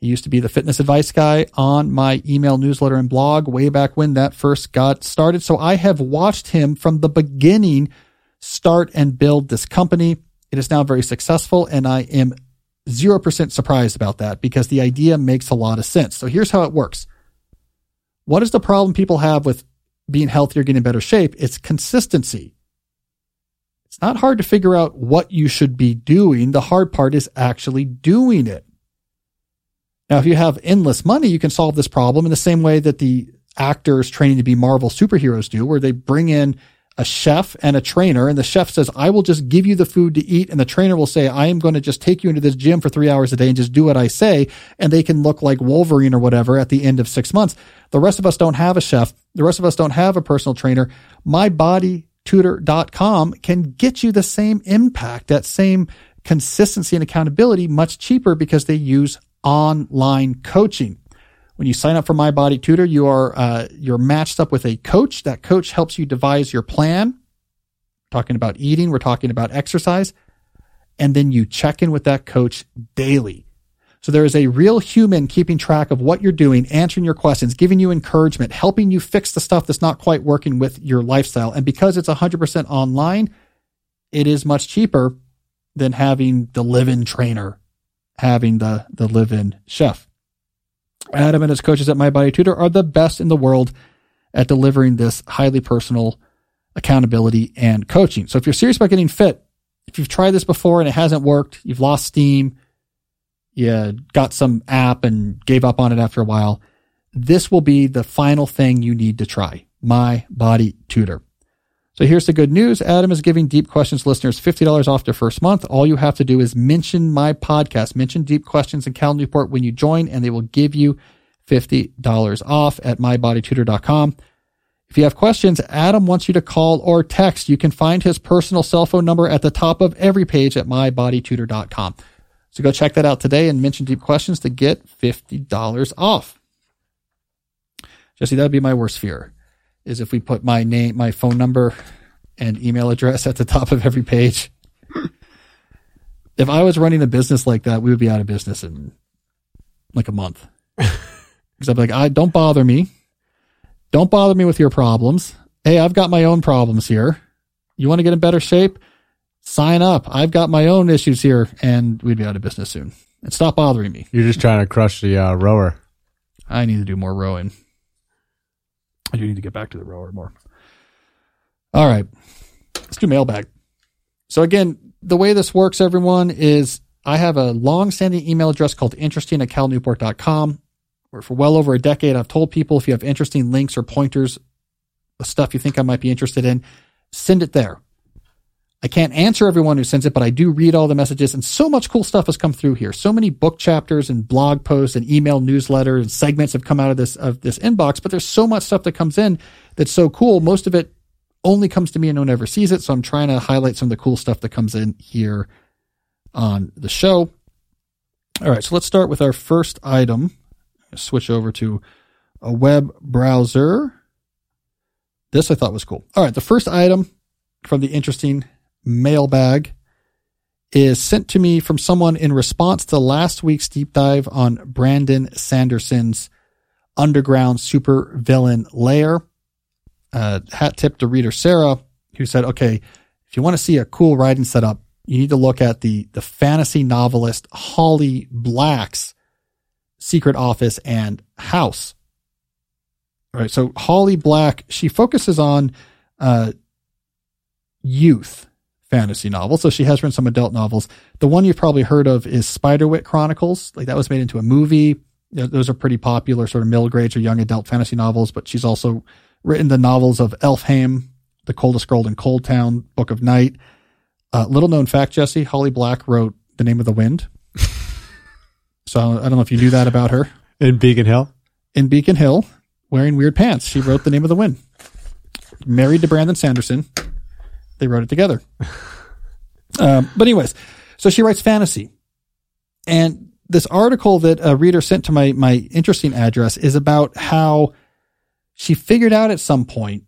He used to be the fitness advice guy on my email newsletter and blog way back when that first got started. So I have watched him from the beginning start and build this company. It is now very successful, and I am 0% surprised about that because the idea makes a lot of sense. So here's how it works. What is the problem people have with being healthier, getting in better shape? It's consistency. It's not hard to figure out what you should be doing. The hard part is actually doing it. Now, if you have endless money, you can solve this problem in the same way that the actors training to be Marvel superheroes do, where they bring in a chef and a trainer. And the chef says, I will just give you the food to eat. And the trainer will say, I am going to just take you into this gym for three hours a day and just do what I say. And they can look like Wolverine or whatever at the end of six months. The rest of us don't have a chef. The rest of us don't have a personal trainer. MyBodyTutor.com can get you the same impact, that same consistency and accountability much cheaper because they use online coaching. When you sign up for My Body Tutor, you are uh, you're matched up with a coach. That coach helps you devise your plan. We're talking about eating, we're talking about exercise, and then you check in with that coach daily. So there is a real human keeping track of what you're doing, answering your questions, giving you encouragement, helping you fix the stuff that's not quite working with your lifestyle. And because it's 100% online, it is much cheaper than having the live-in trainer, having the, the live-in chef. Adam and his coaches at My Body Tutor are the best in the world at delivering this highly personal accountability and coaching. So if you're serious about getting fit, if you've tried this before and it hasn't worked, you've lost steam, you got some app and gave up on it after a while, this will be the final thing you need to try. My Body Tutor. So here's the good news. Adam is giving Deep Questions listeners $50 off their first month. All you have to do is mention my podcast, mention Deep Questions and Cal Newport when you join, and they will give you $50 off at mybodytutor.com. If you have questions, Adam wants you to call or text. You can find his personal cell phone number at the top of every page at mybodytutor.com. So go check that out today and mention Deep Questions to get $50 off. Jesse, that would be my worst fear is if we put my name, my phone number, and email address at the top of every page. if I was running a business like that, we would be out of business in like a month. Because I'd be like, I don't bother me. Don't bother me with your problems. Hey, I've got my own problems here. You want to get in better shape? Sign up. I've got my own issues here, and we'd be out of business soon. And stop bothering me. You're just trying to crush the uh, rower. I need to do more rowing. I do need to get back to the rower more. All right. Let's do mailbag. So again, the way this works, everyone, is I have a long standing email address called interesting at calnewport.com where for well over a decade I've told people if you have interesting links or pointers, stuff you think I might be interested in, send it there. I can't answer everyone who sends it, but I do read all the messages and so much cool stuff has come through here. So many book chapters and blog posts and email newsletters and segments have come out of this, of this inbox, but there's so much stuff that comes in that's so cool. Most of it only comes to me and no one ever sees it. So I'm trying to highlight some of the cool stuff that comes in here on the show. All right. So let's start with our first item. Switch over to a web browser. This I thought was cool. All right. The first item from the interesting mailbag is sent to me from someone in response to last week's deep dive on Brandon Sanderson's underground super villain lair. Uh, hat tip to reader Sarah, who said, okay, if you want to see a cool writing setup, you need to look at the, the fantasy novelist Holly Black's secret office and house. All right. So Holly Black, she focuses on, uh, youth fantasy novel. So she has written some adult novels. The one you've probably heard of is Spiderwick Chronicles. Like that was made into a movie. Those are pretty popular sort of middle grades or young adult fantasy novels, but she's also written the novels of Elfhame, The Coldest Girl in Coldtown, Book of Night. Uh, little known fact, Jesse, Holly Black wrote The Name of the Wind. so I don't know if you knew that about her. In Beacon Hill? In Beacon Hill, wearing weird pants. She wrote The Name of the Wind. Married to Brandon Sanderson. They wrote it together. um, but anyways, so she writes fantasy. And this article that a reader sent to my, my interesting address is about how she figured out at some point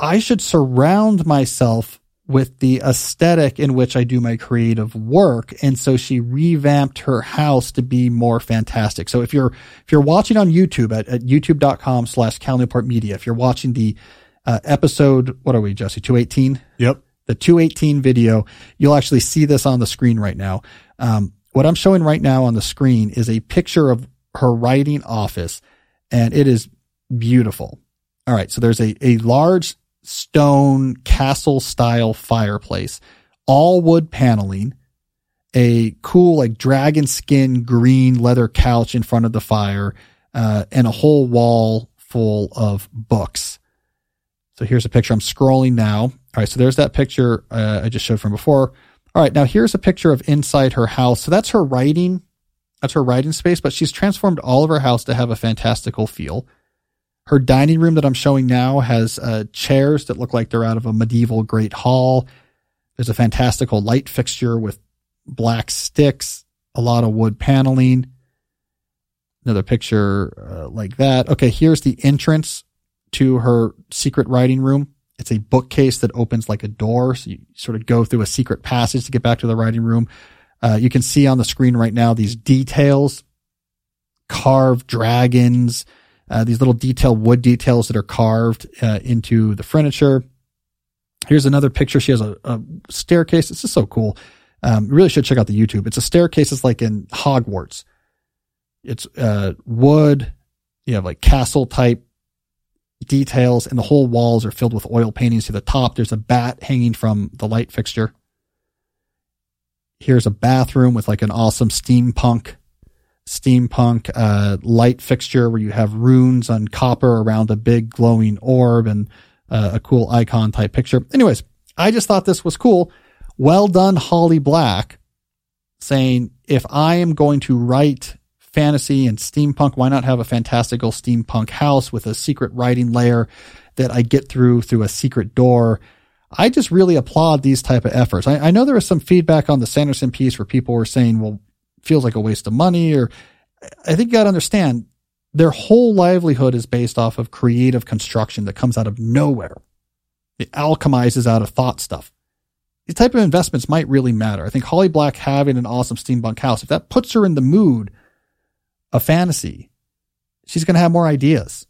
I should surround myself with the aesthetic in which I do my creative work. And so she revamped her house to be more fantastic. So if you're, if you're watching on YouTube at, at youtube.com slash Cal Newport Media, if you're watching the uh, episode, what are we, Jesse? 218? Yep. The 218 video. You'll actually see this on the screen right now. Um, what I'm showing right now on the screen is a picture of her writing office and it is beautiful. All right. So there's a, a large stone castle style fireplace, all wood paneling, a cool like dragon skin green leather couch in front of the fire, uh, and a whole wall full of books. So here's a picture. I'm scrolling now. All right. So there's that picture uh, I just showed from before. All right. Now here's a picture of inside her house. So that's her writing. That's her writing space, but she's transformed all of her house to have a fantastical feel. Her dining room that I'm showing now has uh, chairs that look like they're out of a medieval great hall. There's a fantastical light fixture with black sticks, a lot of wood paneling. Another picture uh, like that. Okay, here's the entrance to her secret writing room. It's a bookcase that opens like a door. So you sort of go through a secret passage to get back to the writing room. Uh, you can see on the screen right now these details, carved dragons, uh, these little detail wood details that are carved uh, into the furniture. Here's another picture. She has a, a staircase. This is so cool. Um, really should check out the YouTube. It's a staircase. It's like in Hogwarts. It's uh, wood. You have like castle type details and the whole walls are filled with oil paintings to the top. There's a bat hanging from the light fixture. Here's a bathroom with like an awesome steampunk, steampunk, uh, light fixture where you have runes on copper around a big glowing orb and uh, a cool icon type picture. Anyways, I just thought this was cool. Well done, Holly Black saying, if I am going to write fantasy and steampunk. Why not have a fantastical steampunk house with a secret writing layer that I get through through a secret door? I just really applaud these type of efforts. I, I know there was some feedback on the Sanderson piece where people were saying, well, feels like a waste of money or I think you got to understand their whole livelihood is based off of creative construction that comes out of nowhere. It alchemizes out of thought stuff. These type of investments might really matter. I think Holly Black having an awesome steampunk house, if that puts her in the mood a fantasy, she's going to have more ideas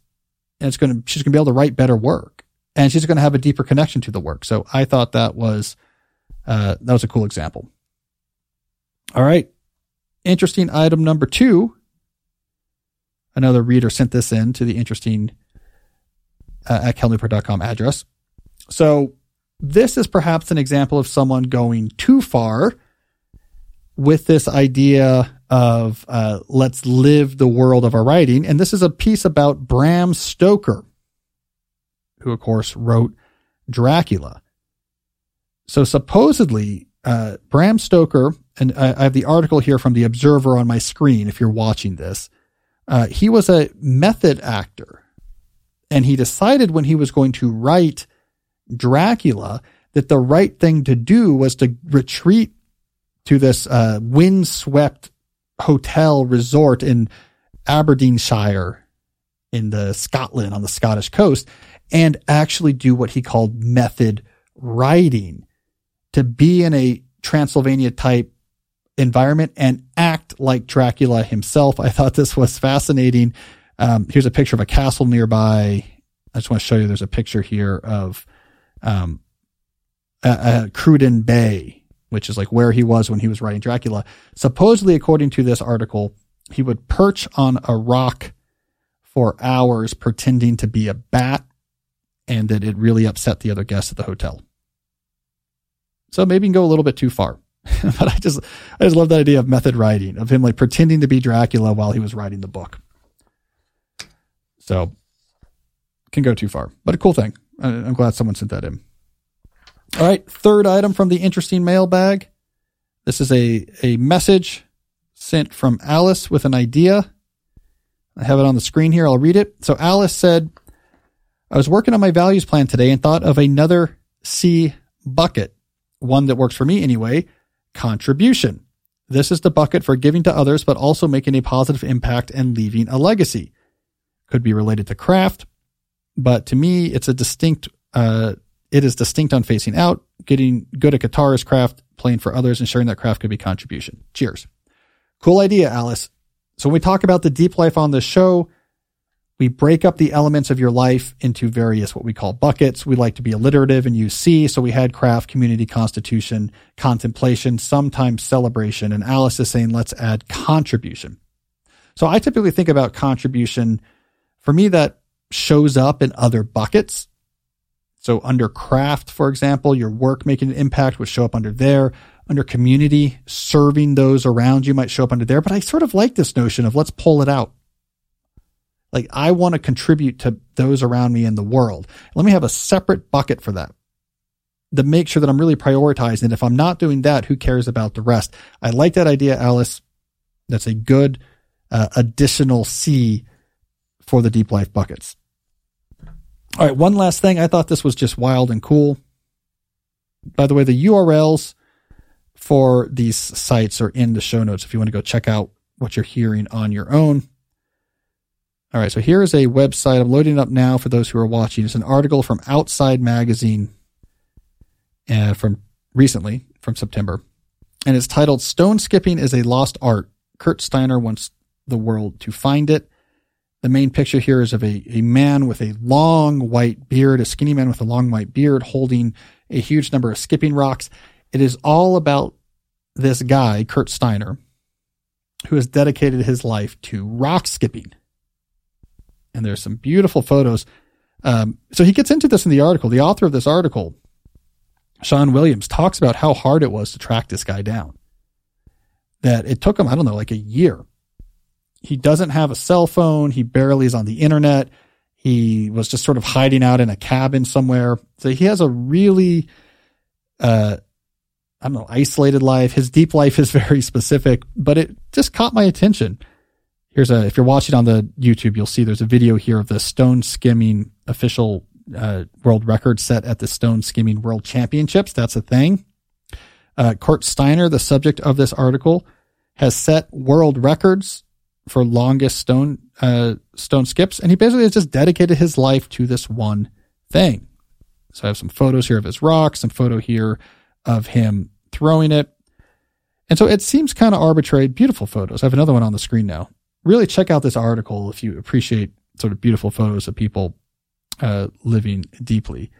and it's going to, she's going to be able to write better work and she's going to have a deeper connection to the work. So I thought that was, uh, that was a cool example. All right. Interesting item number two. Another reader sent this in to the interesting uh, at calnewport.com address. So this is perhaps an example of someone going too far with this idea of uh, let's live the world of our writing. And this is a piece about Bram Stoker, who, of course, wrote Dracula. So supposedly, uh, Bram Stoker, and I, I, have the article here from the Observer on my screen if you're watching this. Uh, he was a method actor, and he decided when he was going to write Dracula that the right thing to do was to retreat to this uh, windswept hotel resort in Aberdeenshire in the Scotland on the Scottish coast and actually do what he called method writing to be in a Transylvania type environment and act like Dracula himself. I thought this was fascinating. Um, here's a picture of a castle nearby. I just want to show you. There's a picture here of um, Cruden Bay, which is like where he was when he was writing Dracula. Supposedly, according to this article, he would perch on a rock for hours pretending to be a bat and that it really upset the other guests at the hotel. So maybe you can go a little bit too far. but I just I just love that idea of method writing, of him like pretending to be Dracula while he was writing the book. So can go too far, but a cool thing. I'm glad someone sent that in. All right, third item from the interesting mailbag. This is a, a message sent from Alice with an idea. I have it on the screen here. I'll read it. So Alice said, I was working on my values plan today and thought of another C bucket, one that works for me anyway, contribution. This is the bucket for giving to others, but also making a positive impact and leaving a legacy. Could be related to craft, but to me, it's a distinct uh, it is distinct on facing out. Getting good at guitar is craft. Playing for others ensuring that craft could be contribution. Cheers. Cool idea, Alice. So when we talk about the deep life on this show, we break up the elements of your life into various what we call buckets. We like to be alliterative and use C. So we had craft, community, constitution, contemplation, sometimes celebration. And Alice is saying, let's add contribution. So I typically think about contribution. For me, that shows up in other buckets. So under craft, for example, your work making an impact would show up under there. Under community, serving those around you might show up under there. But I sort of like this notion of let's pull it out. Like I want to contribute to those around me in the world. Let me have a separate bucket for that to make sure that I'm really prioritizing. And if I'm not doing that, who cares about the rest? I like that idea, Alice. That's a good uh, additional C for the deep life buckets. All right, one last thing. I thought this was just wild and cool. By the way, the URLs for these sites are in the show notes if you want to go check out what you're hearing on your own. All right, so here is a website. I'm loading it up now for those who are watching. It's an article from Outside Magazine uh, from recently, from September. And it's titled Stone Skipping is a Lost Art. Kurt Steiner wants the world to find it. The main picture here is of a, a man with a long white beard, a skinny man with a long white beard holding a huge number of skipping rocks. It is all about this guy, Kurt Steiner, who has dedicated his life to rock skipping. And there's some beautiful photos. Um, so he gets into this in the article. The author of this article, Sean Williams, talks about how hard it was to track this guy down. That it took him, I don't know, like a year he doesn't have a cell phone. He barely is on the internet. He was just sort of hiding out in a cabin somewhere. So he has a really, uh, I don't know, isolated life. His deep life is very specific, but it just caught my attention. Here's a, if you're watching on the YouTube, you'll see there's a video here of the stone skimming official uh, world record set at the stone skimming world championships. That's a thing. Uh, Kurt Steiner, the subject of this article, has set world records for longest stone uh, stone skips, and he basically has just dedicated his life to this one thing. So I have some photos here of his rock, some photo here of him throwing it. And so it seems kind of arbitrary. Beautiful photos. I have another one on the screen now. Really check out this article if you appreciate sort of beautiful photos of people uh, living deeply.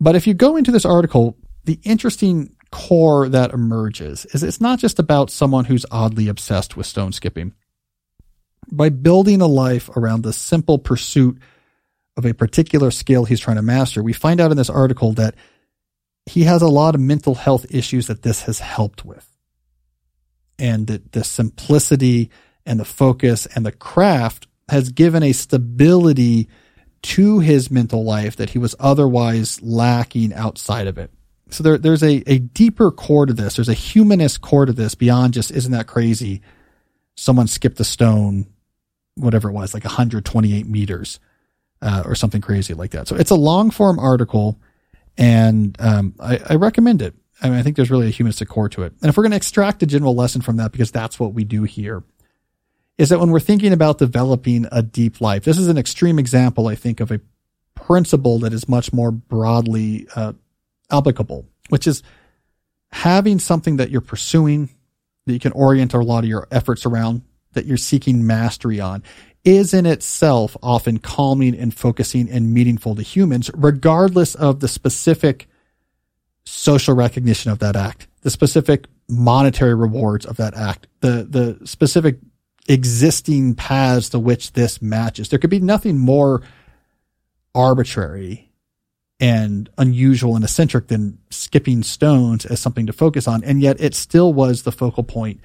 But if you go into this article, the interesting core that emerges is it's not just about someone who's oddly obsessed with stone skipping by building a life around the simple pursuit of a particular skill he's trying to master, we find out in this article that he has a lot of mental health issues that this has helped with. and the, the simplicity and the focus and the craft has given a stability to his mental life that he was otherwise lacking outside of it. So there, there's a, a deeper core to this. There's a humanist core to this beyond just, isn't that crazy? Someone skipped a stone, whatever it was, like 128 meters, uh, or something crazy like that. So it's a long form article and, um, I, I recommend it. I mean, I think there's really a humanistic core to it. And if we're going to extract a general lesson from that, because that's what we do here, is that when we're thinking about developing a deep life, this is an extreme example, I think, of a principle that is much more broadly uh, applicable, which is having something that you're pursuing that you can orient a lot of your efforts around, that you're seeking mastery on, is in itself often calming and focusing and meaningful to humans, regardless of the specific social recognition of that act, the specific monetary rewards of that act, the, the specific existing paths to which this matches. There could be nothing more arbitrary and unusual and eccentric than skipping stones as something to focus on. And yet it still was the focal point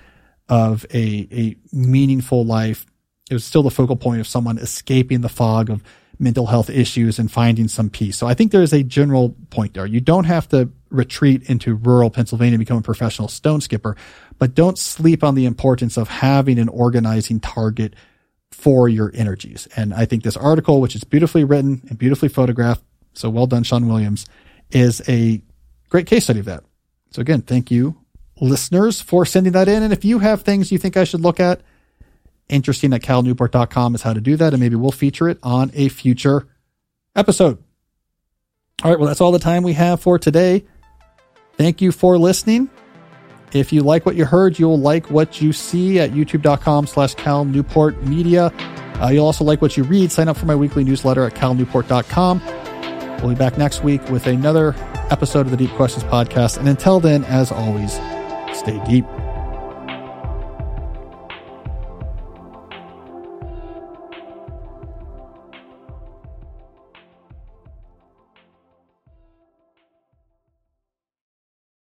of a, a meaningful life. It was still the focal point of someone escaping the fog of mental health issues and finding some peace. So I think there is a general point there. You don't have to retreat into rural Pennsylvania and become a professional stone skipper, but don't sleep on the importance of having an organizing target for your energies. And I think this article, which is beautifully written and beautifully photographed, so well done, Sean Williams, is a great case study of that. So again, thank you listeners for sending that in. And if you have things you think I should look at, interesting at calnewport.com is how to do that. And maybe we'll feature it on a future episode. All right. Well, that's all the time we have for today. Thank you for listening. If you like what you heard, you'll like what you see at youtube.com slash Cal Newport Media. Uh, you'll also like what you read. Sign up for my weekly newsletter at calnewport.com. We'll be back next week with another episode of the Deep Questions podcast. And until then, as always, stay deep.